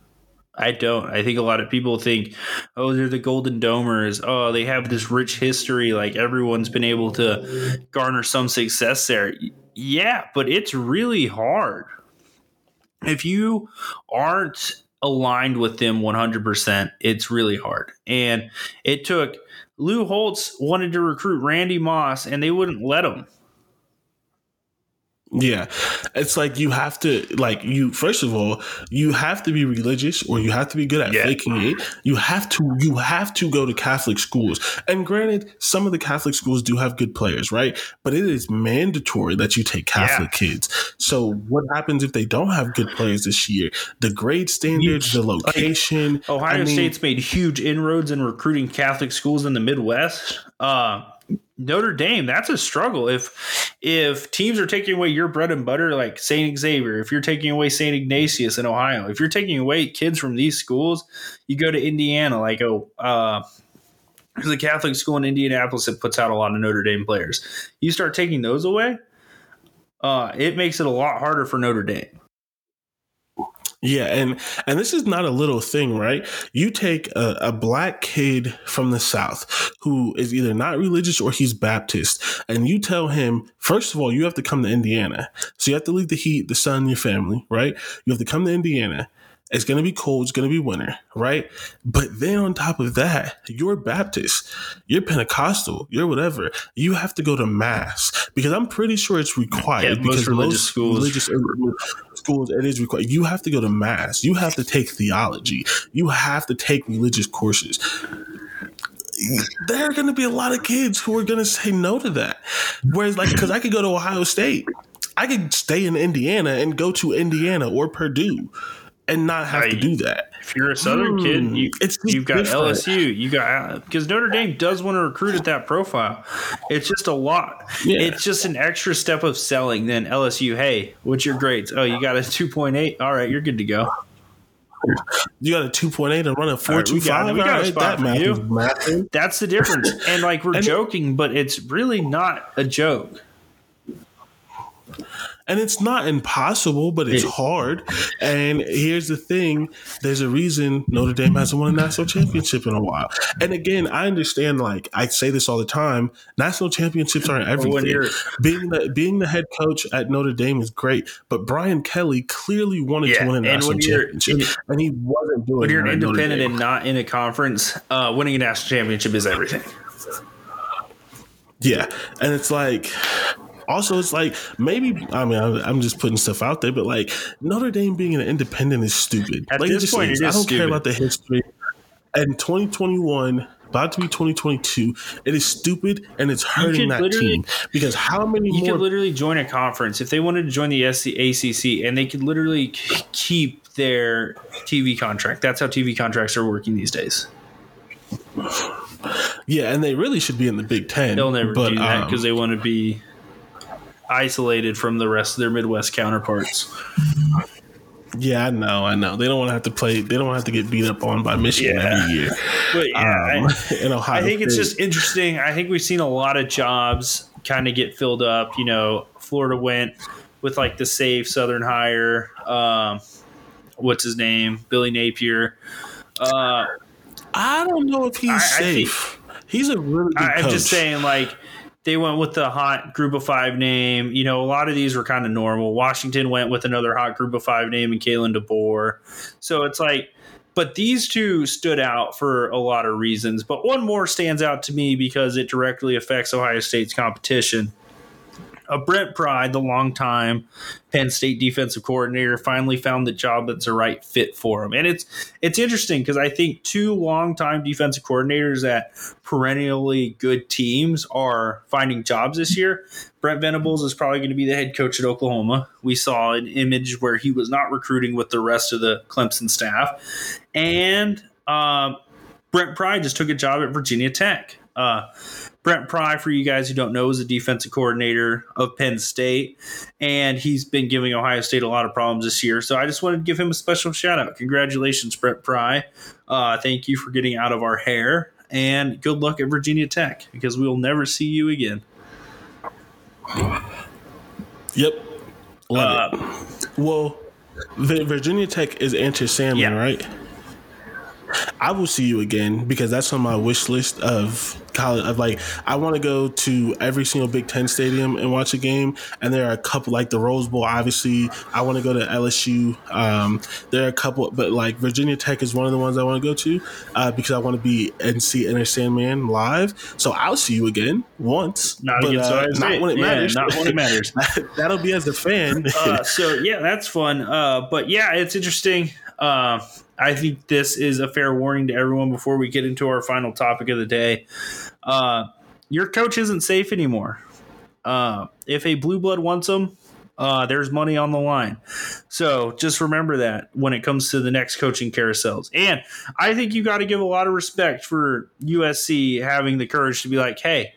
I don't. I think a lot of people think, oh, they're the Golden Domers. Oh, they have this rich history. Like everyone's been able to garner some success there. Yeah, but it's really hard. If you aren't aligned with them 100%, it's really hard. And it took Lou Holtz wanted to recruit Randy Moss, and they wouldn't let him. Yeah. It's like you have to like you first of all, you have to be religious or you have to be good at Yeah. faking it. You have to you have to go to Catholic schools. And granted, some of the Catholic schools do have good players, right? But it is mandatory that you take Catholic kids. So what happens if they don't have good players this year? The grade standards, the location. Ohio I mean, State's made huge inroads in recruiting Catholic schools in the Midwest. Uh, Notre Dame, that's a struggle. If if teams are taking away your bread and butter, like Saint Xavier, if you're taking away Saint Ignatius in Ohio, if you're taking away kids from these schools, you go to Indiana, like oh, uh, there's a Catholic school in Indianapolis that puts out a lot of Notre Dame players. You start taking those away, uh, it makes it a lot harder for Notre Dame. Yeah, and and this is not a little thing, right? You take a, a, black kid from the South who is either not religious or he's Baptist, and you tell him, first of all, you have to come to Indiana. So you have to leave the heat, the sun, your family, right? You have to come to Indiana. It's going to be cold. It's going to be winter, right? But then on top of that, you're Baptist, you're Pentecostal, you're whatever. You have to go to mass because I'm pretty sure it's required yeah, because religious most schools. religious schools it is required. You have to go to mass. You have to take theology. You have to take religious courses. There are going to be a lot of kids who are going to say no to that. Whereas, like, because I could go to Ohio State, I could stay in Indiana and go to Indiana or Purdue and not have to do that. If you're a Southern Hmm. kid, you, It's you've got different. LSU, you got because Notre Dame does want to recruit at that profile. It's just a lot. Yeah. It's just an extra step of selling than LSU. Hey, what's your grades? Oh, you got a two point eight. All right, you're good to go. You got a 2.8 and run a All right, we got- 4.25. we got a All right, spot that for math you. That's the difference. And like we're And- joking, but it's really not a joke. And it's not impossible, but it's hard. And here's the thing there's a reason Notre Dame hasn't won a national championship in a while. And again, I understand, like, I say this all the time national championships aren't everything. Being the, being the head coach at Notre Dame is great, but Brian Kelly clearly wanted Yeah, to win a national championship, and he wasn't doing it. When you're it an Notre independent and not in a conference, uh, winning a national championship is everything. Yeah, and it's like, also it's like maybe I mean I'm, I'm just putting stuff out there, but like Notre Dame being an independent is stupid. At like this point, is. I don't care about the history. And 2021, about to be 2022, it is stupid and it's hurting that team because how many You more? could literally join a conference if they wanted to join the SC, ACC, and they could literally keep their TV contract. That's how TV contracts are working these days. yeah, and they really should be in the Big Ten. They'll never but, do that um, because they want to be isolated from the rest of their Midwest counterparts. yeah, I know, I know. They don't want to have to play. They don't want to have to get beat up on by Michigan Yeah. every year. But yeah, Um, I- in Ohio I think it's just interesting. I think we've seen a lot of jobs kind of get filled up. You know, Florida went with like the safe Southern hire. Um, what's his name? Billy Napier. Uh, I don't know if he's I- I think- safe. he's a really good I, I'm just saying, like, they went with the hot group of five name. You know, a lot of these were kind of normal. Washington went with another hot group of five name and Kalen DeBoer. So it's like, but these two stood out for a lot of reasons. But one more stands out to me because it directly affects Ohio State's competition. Uh, Brent Pry, the longtime Penn State defensive coordinator, finally found the job that's the right fit for him. And it's it's interesting because I think two longtime defensive coordinators at perennially good teams are finding jobs this year. Brent Venables is probably going to be the head coach at Oklahoma. We saw an image where he was not recruiting with the rest of the Clemson staff. And um, Brent Pry just took a job at Virginia Tech. Uh, Brent Pry, for you guys who don't know, is a defensive coordinator of Penn State, and he's been giving Ohio State a lot of problems this year. So I just wanted to give him a special shout out. Congratulations, Brent Pry. Uh, thank you for getting out of our hair, and good luck at Virginia Tech because we will never see you again. Yep. Love Uh, it. Well, Virginia Tech is Enter Sandman, Yeah. right? I will see you again because that's on my wish list of college. Of like, I want to go to every single Big Ten stadium and watch a game. And there are a couple, like the Rose Bowl. Obviously, I want to go to LSU. Um, there are a couple, but like Virginia Tech is one of the ones I want to go to uh, because I want to be and see Enter Sandman live. So I'll see you again once, Not but against uh, not when it Yeah, matters. not when it matters. That'll be as a fan. uh, so yeah, that's fun. Uh, but yeah, it's interesting. Uh, I think this is a fair warning to everyone before we get into our final topic of the day. Uh, your coach isn't safe anymore. Uh, if a blue blood wants him, uh, there's money on the line. So just remember that when it comes to the next coaching carousels. And I think you got to give a lot of respect for USC having the courage to be like, hey,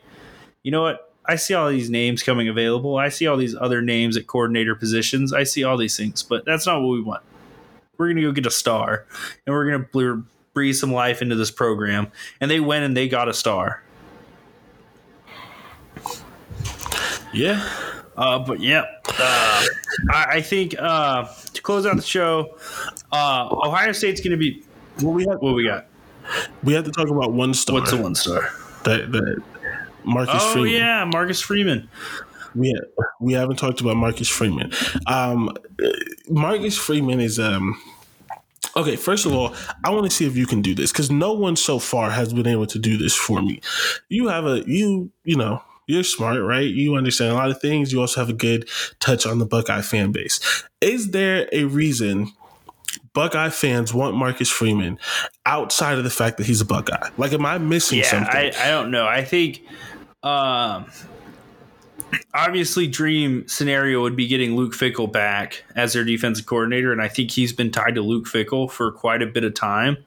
you know what? I see all these names coming available. I see all these other names at coordinator positions. I see all these things, but that's not what we want. We're going to go get a star and we're going to breathe some life into this program. And they went and they got a star. Yeah. Uh, but yeah, uh, I, I, think uh, to close out the show, uh, Ohio State's going to be. What we have, what we got? We have to talk about one star. What's the one star? That that Marcus oh, Freeman. yeah, Marcus Freeman. We we haven't talked about Marcus Freeman. Um, Marcus Freeman is um. Okay, first of all, I want to see if you can do this because no one so far has been able to do this for me. You have a you you know you're smart, right? You understand a lot of things. You also have a good touch on the Buckeye fan base. Is there a reason Buckeye fans want Marcus Freeman outside of the fact that he's a Buckeye? Like, am I missing yeah, something? I, I don't know. I think, um, obviously, dream scenario would be getting Luke Fickell back as their defensive coordinator, and I think he's been tied to Luke Fickell for quite a bit of time.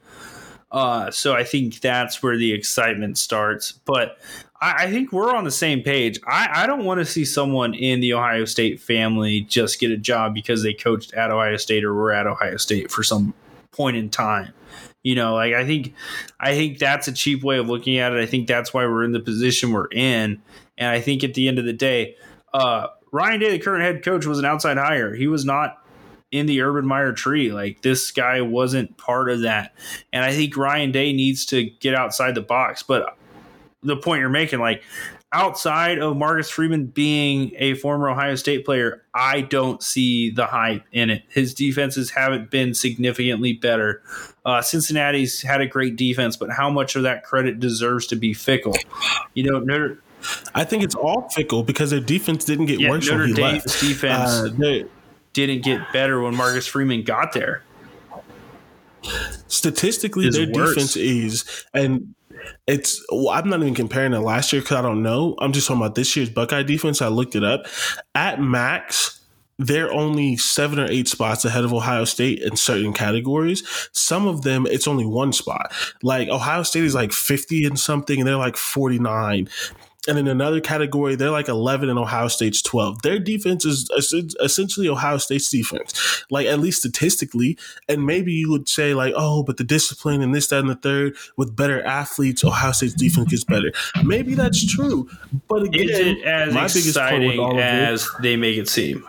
Uh, so I think that's where the excitement starts. But I, I think we're on the same page. I, I don't want to see someone in the Ohio State family just get a job because they coached at Ohio State or were at Ohio State for some point in time. You know, like I think I think that's a cheap way of looking at it. I think that's why we're in the position we're in. And I think at the end of the day, uh, Ryan Day, the current head coach, was an outside hire. He was not in the Urban Meyer tree. Like this guy wasn't part of that. And I think Ryan Day needs to get outside the box. But the point you're making, like outside of Marcus Freeman being a former Ohio State player, I don't see the hype in it. His defenses haven't been significantly better. Uh, Cincinnati's had a great defense, but how much of that credit deserves to be Fickell? You know, Notre, I think it's all Fickell because their defense didn't get yeah, worse Notre when he Dame's left. defense uh, didn't get better when Marcus Freeman got there. Statistically, their worse. defense is, and it's well, I'm not even comparing to last year because I don't know. I'm just talking about this year's Buckeye defense. I looked it up. At max, they're only seven or eight spots ahead of Ohio State in certain categories. Some of them, it's only one spot. Like Ohio State is like 50 and something, and they're like 49. And in another category, they're like 11 and Ohio State's 12. Their defense is essentially Ohio State's defense, like at least statistically. And maybe you would say, like, oh, but the discipline and this, that, and the third with better athletes, Ohio State's defense gets better. Maybe that's true. But again, is it as my exciting as it, they make it seem?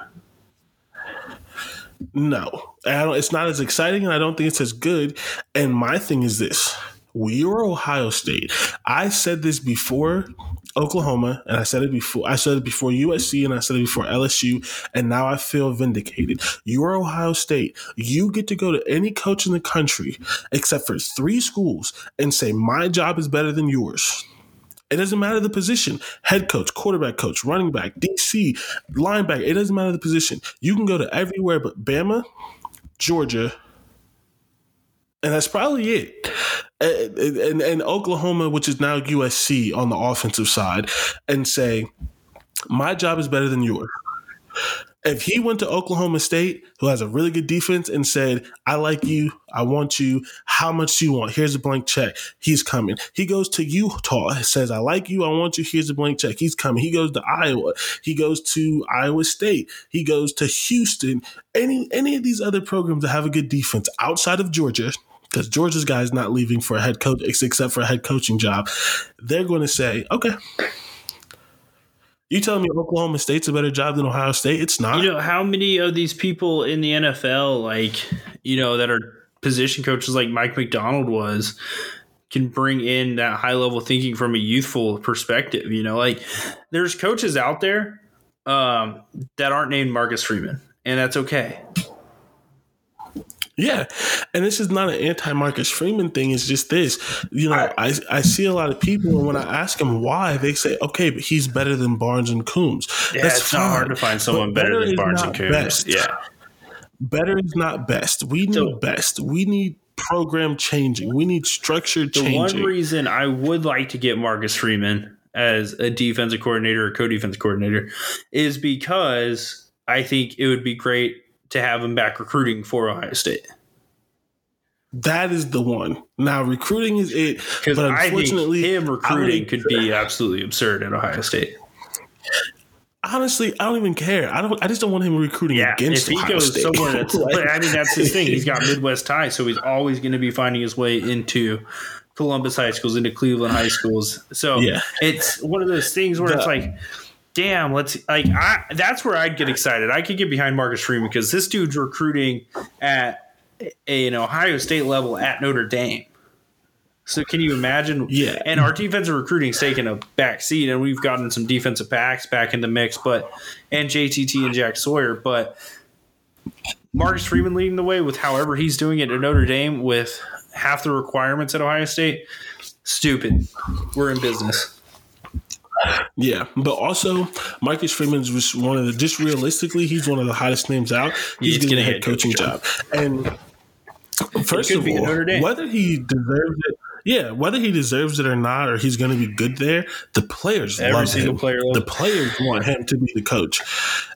No, it's not as exciting, and I don't think it's as good. And my thing is this we are Ohio State. I said this before Oklahoma, and I said it before. I said it before USC, and I said it before LSU, and now I feel vindicated. You are Ohio State. You get to go to any coach in the country, except for three schools, and say my job is better than yours. It doesn't matter the position head coach, quarterback coach, running back, DC, linebacker. It doesn't matter the position. You can go to everywhere but Bama, Georgia, and that's probably it. And, and, and, Oklahoma, which is now USC on the offensive side, and say, my job is better than yours. If he went to Oklahoma State, who has a really good defense, and said, I like you, I want you, how much do you want? Here's a blank check. He's coming. He goes to Utah, says, I like you, I want you, here's a blank check. He's coming. He goes to Iowa. He goes to Iowa State. He goes to Houston. Any any of these other programs that have a good defense outside of Georgia, because Georgia's guy is not leaving for a head coach except for a head coaching job. They're going to say, okay. You telling me Oklahoma State's a better job than Ohio State? It's not. You know how many of these people in the NFL, like you know, that are position coaches, like Mike Macdonald was, can bring in that high level thinking from a youthful perspective. You know, like there's coaches out there um, that aren't named Marcus Freeman, and that's okay. Yeah, and this is not an anti-Marcus Freeman thing. It's just this, you know. I, I see a lot of people, and when I ask them why, they say, "Okay, but he's better than Barnes and Coombs." Yeah, That's it's fine. not hard to find someone better, better, than Barnes and Coombs. Best. Yeah, better is not best. We need so, best. We need program changing. We need structure changing. The one reason I would like to get Marcus Freeman as a defensive coordinator or co-defensive coordinator is because I think it would be great to have him back recruiting for Ohio State. That is the one. Now recruiting is it, Because but I think unfortunately, him recruiting could be absolutely absurd at Ohio State. honestly, I don't even care. I don't. I just don't want him recruiting Yeah, against if he Ohio goes State. somewhere that's, but I mean that's his thing. He's got Midwest ties, so he's always going to be finding his way into Columbus high schools, into Cleveland high schools. So Yeah. it's one of those things where it's like, damn, let's like I. That's where I'd get excited. I could get behind Marcus Freeman because this dude's recruiting at a, an Ohio State level at Notre Dame. So can you imagine? Yeah. And our defensive recruiting's taken a back seat, and we've gotten some defensive backs back in the mix, but and JTT and Jack Sawyer, but Marcus Freeman leading the way with however he's doing it at Notre Dame with half the requirements at Ohio State. Stupid. We're in business. Yeah, but also Marcus Freeman's just one of the just realistically, he's one of the hottest names out. He's, He's getting a head coaching job, and first of all, whether he deserves it, yeah, whether he deserves it or not, or he's going to be good there, the players Every love single him. player the players want him to be the coach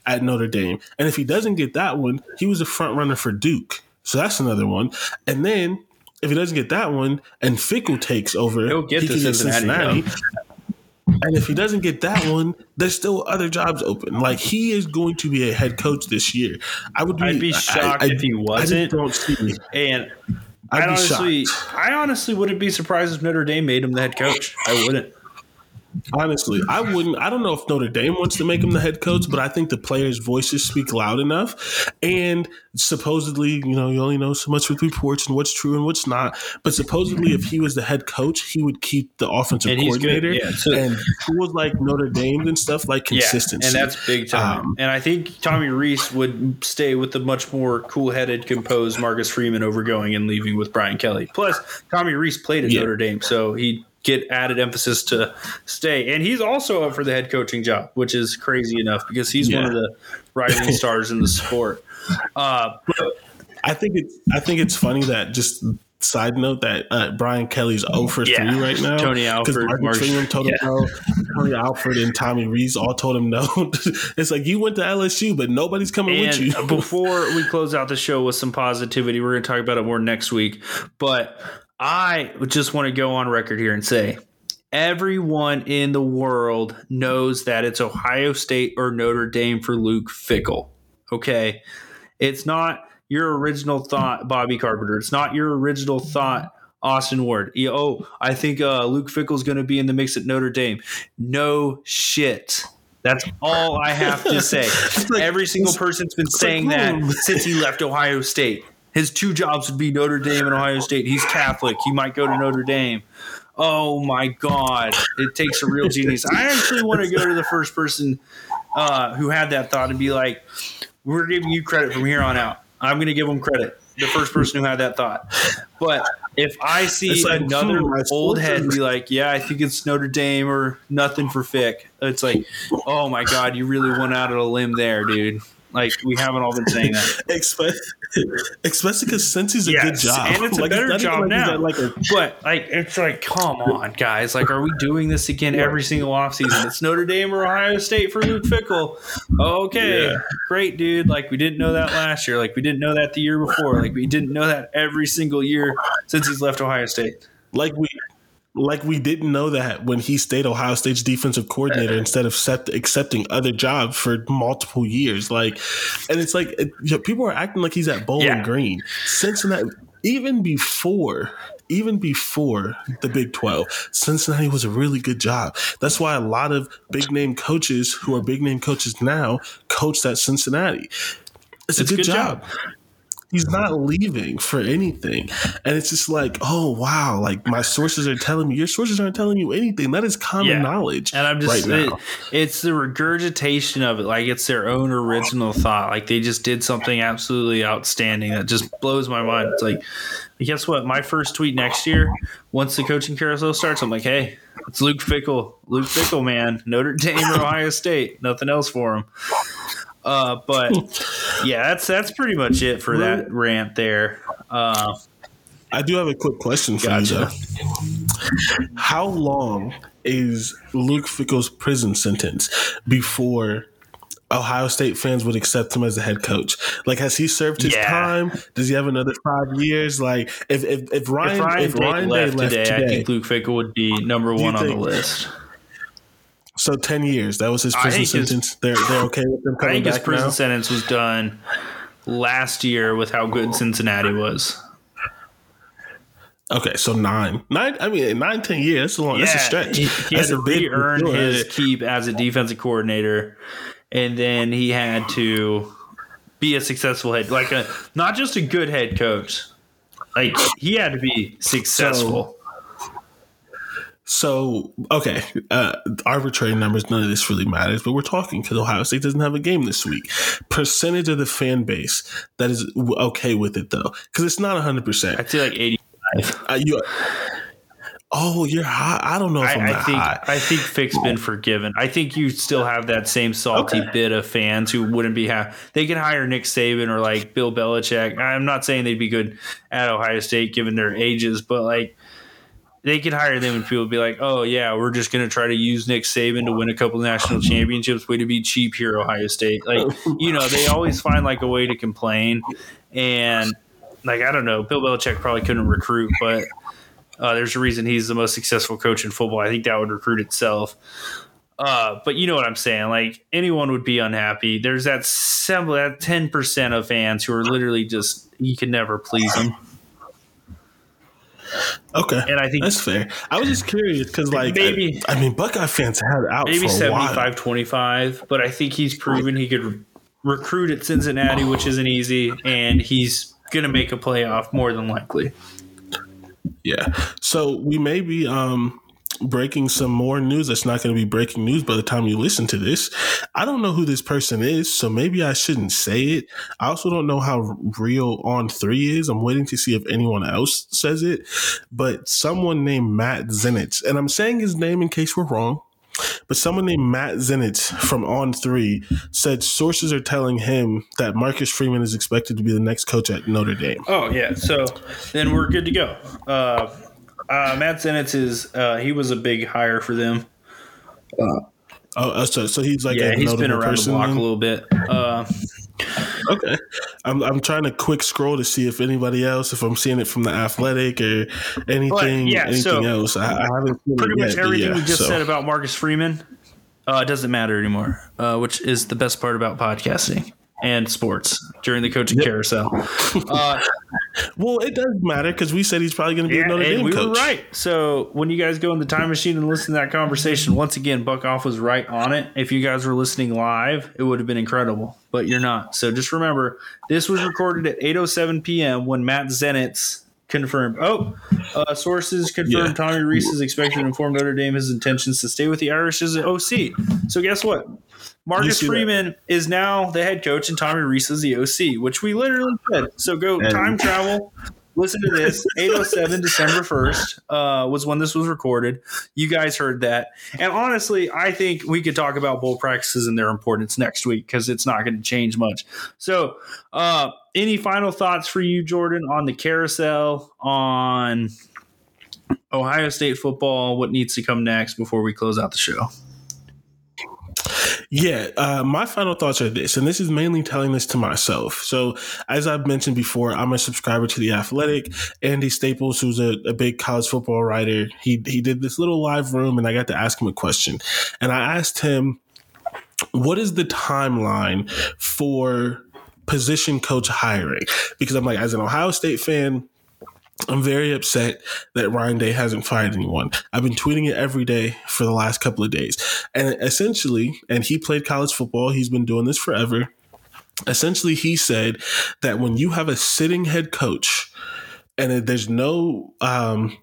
at Notre Dame, and if he doesn't get that one, he was a front runner for Duke, so that's another one, and then. If he doesn't get that one, and Fickell takes over, He'll get he to can Cincinnati, and if he doesn't get that one, there's still other jobs open. Like he is going to be a head coach this year. I would be, I'd be shocked I- if he wasn't. don't see. And I'd I honestly, shocked. I honestly wouldn't be surprised if Notre Dame made him the head coach. I wouldn't. Honestly, I wouldn't. I don't know if Notre Dame wants to make him the head coach, but I think the players' voices speak loud enough. And supposedly, you know, you only know so much with reports and what's true and what's not. But supposedly, if he was the head coach, he would keep the offensive And coordinator yeah, so- and tools like Notre Dame and stuff like consistency. Yeah, and that's big time. Um, and I think Tommy Rees would stay with the much more cool-headed, composed Marcus Freeman over going and leaving with Brian Kelly. Plus, Tommy Rees played at Yeah. Notre Dame, so he get added emphasis to stay. And he's also up for the head coaching job, which is crazy enough because he's one of the rising stars in the sport. Uh, I think it's I think it's funny that just side note that uh, Brian Kelly's 0 for Yeah. 3 right now. Tony Alford, Marcus Marsh- told him yeah. no. Tony Alford and Tommy Rees all told him no. it's like you went to LSU, but nobody's coming with you. Before we close out the show with some positivity, we're going to talk about it more next week. But I just want to go on record here and say everyone in the world knows that it's Ohio State or Notre Dame for Luke Fickell. Okay. It's not your original thought, Bobby Carpenter. It's not your original thought. Austin Ward. Oh, I think uh, Luke Fickell's going to be in the mix at Notre Dame. No shit. That's all I have to say. like- Every single person's been saying like, that hmm. since he left Ohio State. His two jobs would be Notre Dame and Ohio State. He's Catholic. He might go to Notre Dame. Oh my God. It takes a real genius. I actually want to go to the first person uh, who had that thought and be like, we're giving you credit from here on out. I'm going to give him credit. The first person who had that thought. But if I see like, another hmm, old head be like, yeah, I think it's Notre Dame or nothing for Fick, it's like, oh my God, you really went out on a limb there, dude. Like, we haven't all been saying that. Expect, especially because since he's a Yes, good job, and it's a Like, better not job like now. Like a, But like, it's like, come on, guys! Like, are we doing this again every single offseason? It's Notre Dame or Ohio State for Luke Fickell. Okay, Yeah. great, dude. Like, we didn't know that last year. Like, we didn't know that the year before. Like, we didn't know that every single year since he's left Ohio State. like we like we didn't know that when he stayed Ohio State's defensive coordinator instead of set, accepting other jobs for multiple years. Like, and it's like it, you know, people are acting like he's at Bowling Yeah. Green. Cincinnati, even before. Even before the Big 12, Cincinnati was a really good job. That's why a lot of big name coaches who are big name coaches now coach at Cincinnati. It's, a good, job he's not leaving for anything. And it's just like, oh wow, like my sources are telling me. Your sources aren't telling you anything. That is common Yeah. knowledge. And I'm just, right it- it's the regurgitation of it. Like it's their own original thought. Like they just did something absolutely outstanding that just blows my mind. It's like, guess what? My first tweet next year, once the coaching carousel starts, I'm like, hey, it's Luke Fickell. Luke Fickell, man. Notre Dame or Ohio State. Nothing else for him. Uh, but yeah, that's that's pretty much it for that rant there. Uh, I do have a quick question for Gotcha. you though. How long is Luke Fickell's prison sentence before Ohio State fans would accept him as a head coach? Like, has he served his Yeah. time? Does he have another five years? Like, if if, if Ryan if Ryan, if Ryan left, left today, today, I think Luke Fickell would be number one on the list. So ten years. That was his I prison think his- sentence. they're they're okay with him I coming think his prison now. sentence was done last year with how good Cincinnati was. Okay, so nine, nine. I mean, nine, ten years. That's a long. that's a stretch. He, he that's had to re-earn deal. his keep as a defensive coordinator, and then he had to be a successful head, like a not just a good head coach. Like he had to be successful. So okay, uh, arbitrary numbers. None of this really matters, but we're talking because Ohio State doesn't have a game this week. Percentage of the fan base that is okay with it though, because it's not hundred percent. I'd say like eighty-five. Uh, you. Oh, you're high. I don't know if I, am I, I think high. I think Fick's been forgiven. I think you still have that same salty Okay. bit of fans who wouldn't be happy. They can hire Nick Saban or like Bill Belichick. I'm not saying they'd be good at Ohio State given their ages, but like they could hire them and people would be like, "Oh yeah, we're just going to try to use Nick Saban to win a couple national championships. Way to be cheap here, Ohio State." Like you know, they always find like a way to complain, and like I don't know, Bill Belichick probably couldn't recruit, but uh, there's a reason he's the most successful coach in football. I think that would recruit itself. Uh, but you know what I'm saying? Like anyone would be unhappy. There's that sem- that ten percent of fans who are literally just you can never please them. Okay, And I think that's fair. I was just curious because, like, Maybe- I, I mean, Buckeye fans had out maybe for a while. 75 25 but i think he's proven he could re- recruit at cincinnati which isn't easy and he's gonna make a playoff more than likely Yeah. So we may be um breaking some more news that's not going to be breaking news by the time you listen to this. I don't know who this person is, so maybe I shouldn't say it. I also don't know how real on 3 is. I'm waiting to see if anyone else says it, but someone named Matt Zenitz, and I'm saying his name in case we're wrong. But someone named Matt Zenitz from On Three said sources are telling him that Marcus Freeman is expected to be the next coach at Notre Dame. oh yeah so then we're good to go uh, uh, Matt Zenitz is uh, he was a big hire for them. Oh, uh, so, so he's like Yeah, a he's been around the block then? a little bit. Uh, Okay. I'm I'm trying to quick scroll to see if anybody else, if I'm seeing it from the athletic or anything, yeah, anything so else. I, I haven't seen pretty it much yet, everything yeah, we just so. said about Marcus Freeman uh, doesn't matter anymore, uh, which is the best part about podcasting and sports during the coaching carousel. Uh, Well, it does matter because we said he's probably going to be Yeah, a Notre Dame we coach. were right. So when you guys go in the time machine and listen to that conversation, once again, Buck Off was right on it. If you guys were listening live, it would have been incredible, but you're not. So just remember, this was recorded at 8:07 p.m. when Matt Zenitz confirmed. Oh, uh, sources confirmed Yeah. Tommy Rees is expected to inform Notre Dame his intentions to stay with the Irish as an OC. So guess what? Marcus? Freeman is now the head coach, and Tommy Rees is the OC, which we literally said. So go And- time travel. Listen to this. 807 December 1st uh, was when this was recorded. You guys heard that. And honestly, I think we could talk about bowl practices and their importance next week because it's not going to change much. So, uh, any final thoughts for you, Jordan, on the carousel, on Ohio State football, what needs to come next before we close out the show? Yeah, uh, my final thoughts are this, and this is mainly telling this to myself. So, as I've mentioned before, I'm a subscriber to the Athletic. Andy Staples, who's a, a big college football writer, he he did this little live room, and I got to ask him a question, and I asked him, "What is the timeline for position coach hiring?" Because I'm like, as an Ohio State fan. I'm very upset that Ryan Day hasn't fired anyone. I've been tweeting it every day for the last couple of days. And essentially, and he played college football, he's been doing this forever. Essentially, he said that when you have a sitting head coach and there's no, um,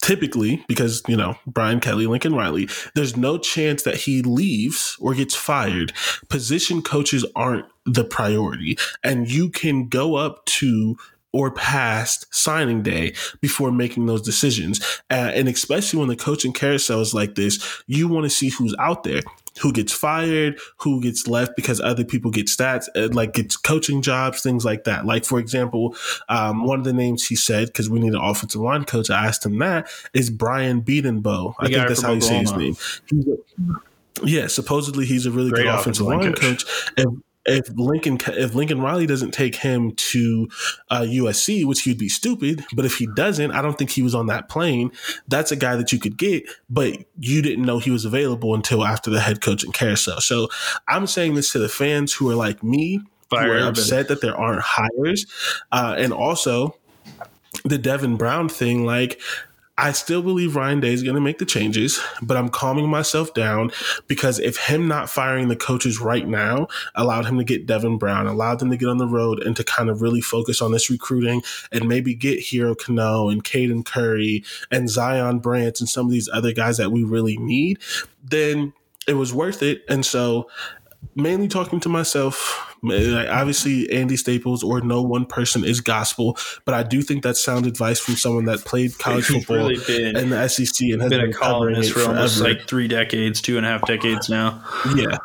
typically, because, you know, Brian Kelly, Lincoln Riley, there's no chance that he leaves or gets fired. Position coaches aren't the priority. And you can go up to or past signing day before making those decisions. Uh, and especially when the coaching carousel is like this, you want to see who's out there, who gets fired, who gets left because other people get stats, uh, like gets coaching jobs, things like that. Like, for example, um, one of the names he said, because we need an offensive line coach, I asked him that, is Brian Bedenbaugh. I think that's how you say his name. Yeah, supposedly he's a really Great good offensive line coach. coach. If, if Lincoln if Lincoln Riley doesn't take him to uh, USC, which he'd be stupid, but if he doesn't, I don't think he was on that plane. That's a guy that you could get, but you didn't know he was available until after the head coaching carousel. So I'm saying this to the fans who are like me, Fire who are upset that there aren't hires, uh, and also the Devin Brown thing. Like I still believe Ryan Day is going to make the changes, but I'm calming myself down because if him not firing the coaches right now allowed him to get Devin Brown, allowed them to get on the road and to kind of really focus on this recruiting and maybe get Hero Kanu and Caden Curry and Zion Branch and some of these other guys that we really need, then it was worth it. And so mainly talking to myself. Eh, like obviously, Andy Staples or no one person is gospel, but I do think that's sound advice from someone that played college football really been, in the SEC and has been, been a columnist for almost like three decades, two and a half decades now. Yeah,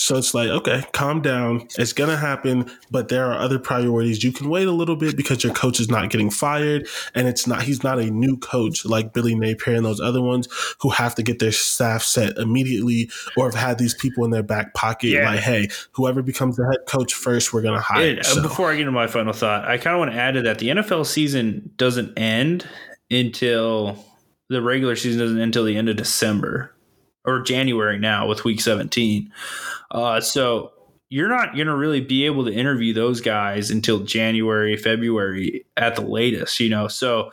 so it's like, okay, calm down. It's going to happen, but there are other priorities. You can wait a little bit because your coach is not getting fired and it's not, he's not a new coach like Billy Napier and those other ones who have to get their staff set immediately or have had these people in their back pocket. Yeah. Like, hey, whoever becomes the head coach first, we're going to hire. It, uh, so. Before I get into my final thought, I kind of want to add to that the NFL season doesn't end until the regular season doesn't end until the end of December or January now with week 17. Uh, so you're not going to really be able to interview those guys until January, February at the latest, you know. So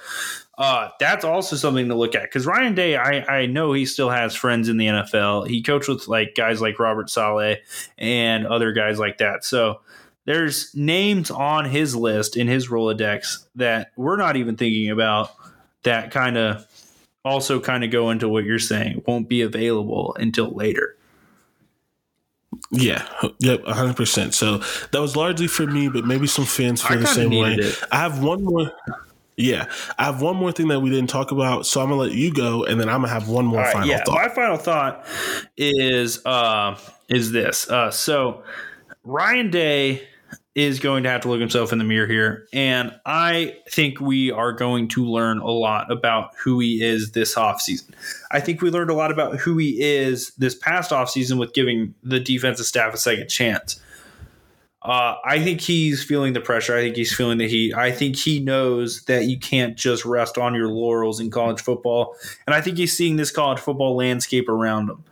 uh, that's also something to look at because Ryan Day, I, I know he still has friends in the NFL. He coached with like guys like Robert Saleh and other guys like that. So there's names on his list in his Rolodex that we're not even thinking about that kind of also kind of go into what you're saying won't be available until later. Yeah, yep, hundred percent. So that was largely for me, but maybe some fans feel the same way. It. I have one more. Yeah, I have one more thing that we didn't talk about, so I'm gonna let you go, and then I'm gonna have one more right, final yeah, thought. My final thought is uh, is this. Uh, so Ryan Day is going to have to look himself in the mirror here. And I think we are going to learn a lot about who he is this offseason. I think we learned a lot about who he is this past offseason with giving the defensive staff a second chance. Uh, I think he's feeling the pressure. I think he's feeling the heat. I think he knows that you can't just rest on your laurels in college football. And I think he's seeing this college football landscape around him.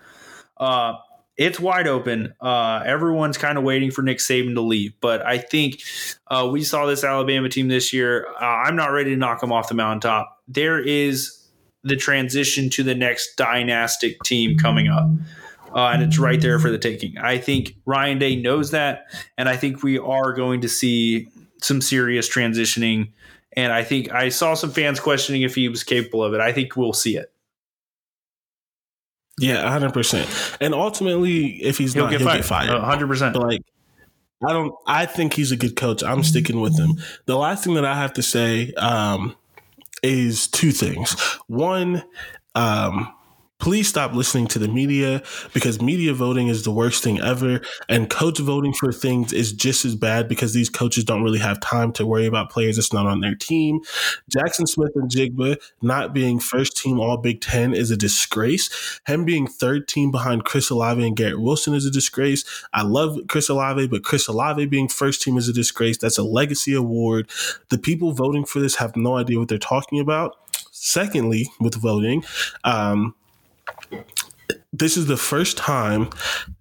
Uh, it's wide open. Uh, everyone's kind of waiting for Nick Saban to leave, but I think uh, we saw this Alabama team this year. Uh, I'm not ready to knock them off the mountaintop. There is the transition to the next dynastic team coming up. Uh, and it's right there for the taking. I think Ryan Day knows that, and I think we are going to see some serious transitioning. And I think I saw some fans questioning if he was capable of it. I think we'll see it. Yeah, hundred percent. And ultimately, if he's he'll not, get he'll fired. get fired. hundred percent. But like, I don't. I think he's a good coach. I'm sticking with him. The last thing that I have to say um, is two things. One, um, please stop listening to the media because media voting is the worst thing ever. And coach voting for things is just as bad because these coaches don't really have time to worry about players that's not on their team. Jaxon Smith-Njigba not being first team All Big Ten is a disgrace. Him being third team behind Chris Olave and Garrett Wilson is a disgrace. I love Chris Olave, but Chris Olave being first team is a disgrace. That's a legacy award. The people voting for this have no idea what they're talking about. Secondly, with voting, um, this is the first time,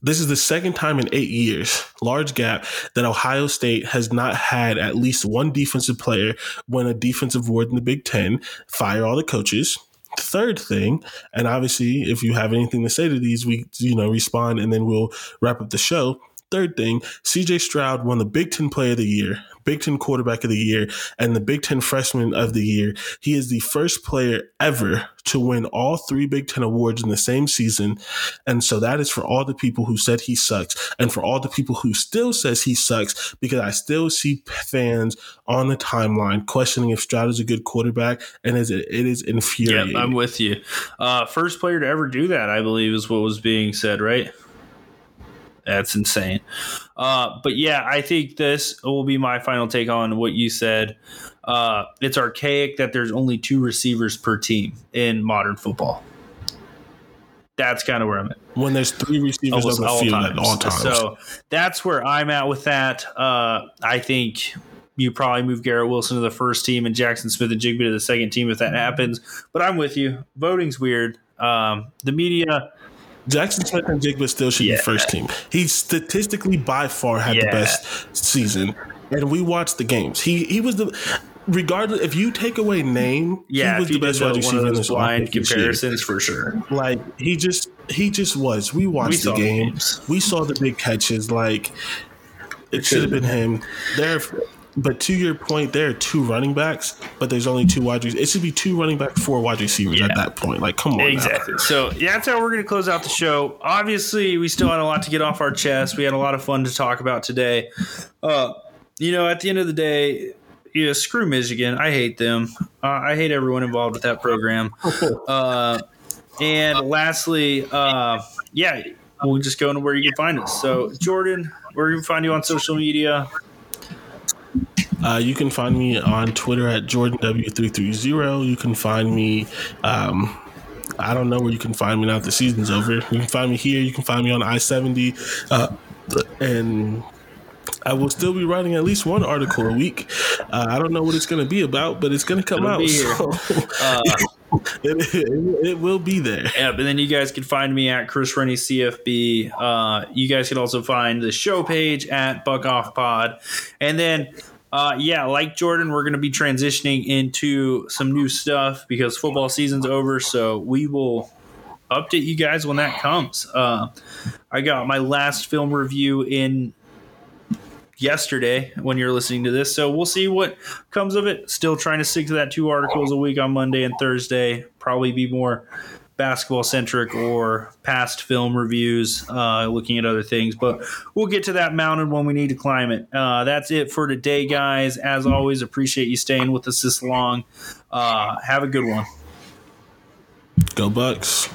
this is the second time in eight years, large gap, that Ohio State has not had at least one defensive player win a defensive award in the Big Ten, fire all the coaches. Third thing, and obviously, if you have anything to say to these, we you know respond, and then we'll wrap up the show. Third thing, CJ Stroud won the Big Ten Player of the Year, Big Ten Quarterback of the Year, and the Big Ten Freshman of the Year. He is the first player ever to win all three Big Ten awards in the same season. And so that is for all the people who said he sucks and for all the people who still says he sucks because I still see fans on the timeline questioning if Stroud is a good quarterback and is it is infuriating. Yeah, I'm with you. Uh, first player to ever do that, I believe, is what was being said, right? That's insane. Uh, but yeah, I think this will be my final take on what you said. Uh, it's archaic that there's only two receivers per team in modern football. That's kind of where I'm at. When there's three receivers on the field times. at all times. So that's where I'm at with that. Uh, I think you probably move Garrett Wilson to the first team and Jaxon Smith-Njigba to the second team if that happens. But I'm with you. Voting's weird. Um, the media. Jaxon Smith-Njigba still should yeah. be first team. He statistically by far had yeah. the best season, and we watched the games. He he was the regardless if you take away name, yeah, he was the best wide receiver in this blind comparisons for sure. Like he just he just was. We watched we the games. We saw the big catches. Like it should have been him. There but to your point, there are two running backs, but there's only two wide receivers. It should be two running backs, four wide receivers yeah. at that point. Like, come on. Exactly. Now. So, yeah, that's how we're going to close out the show. Obviously, we still had a lot to get off our chest. We had a lot of fun to talk about today. Uh, you know, at the end of the day, yeah, screw Michigan. I hate them. Uh, I hate everyone involved with that program. Uh, and lastly, uh, yeah, we'll just go into where you can find us. So, Jordan, where can we find you on social media? Uh, you can find me on Twitter at JordanW330. You can find me. Um, I don't know where you can find me now that the season's over. You can find me here. You can find me on I 70. Uh, and I will still be writing at least one article a week. Uh, I don't know what it's going to be about, but it's going to come It'll out. So. Uh, it, it, it, will be there. Yeah, and then you guys can find me at Chris Rennie CFB. Uh, you guys can also find the show page at Buck Off Pod. And then uh, yeah, like Jordan, we're going to be transitioning into some new stuff because football season's over. So we will update you guys when that comes. Uh, I got my last film review in yesterday when you're listening to this. So we'll see what comes of it. Still trying to stick to that two articles a week on Monday and Thursday. Probably be more basketball centric or past film reviews, uh, looking at other things. But we'll get to that mountain when we need to climb it. Uh, that's it for today, guys. As always, appreciate you staying with us this long. Uh, have a good one. Go Bucks.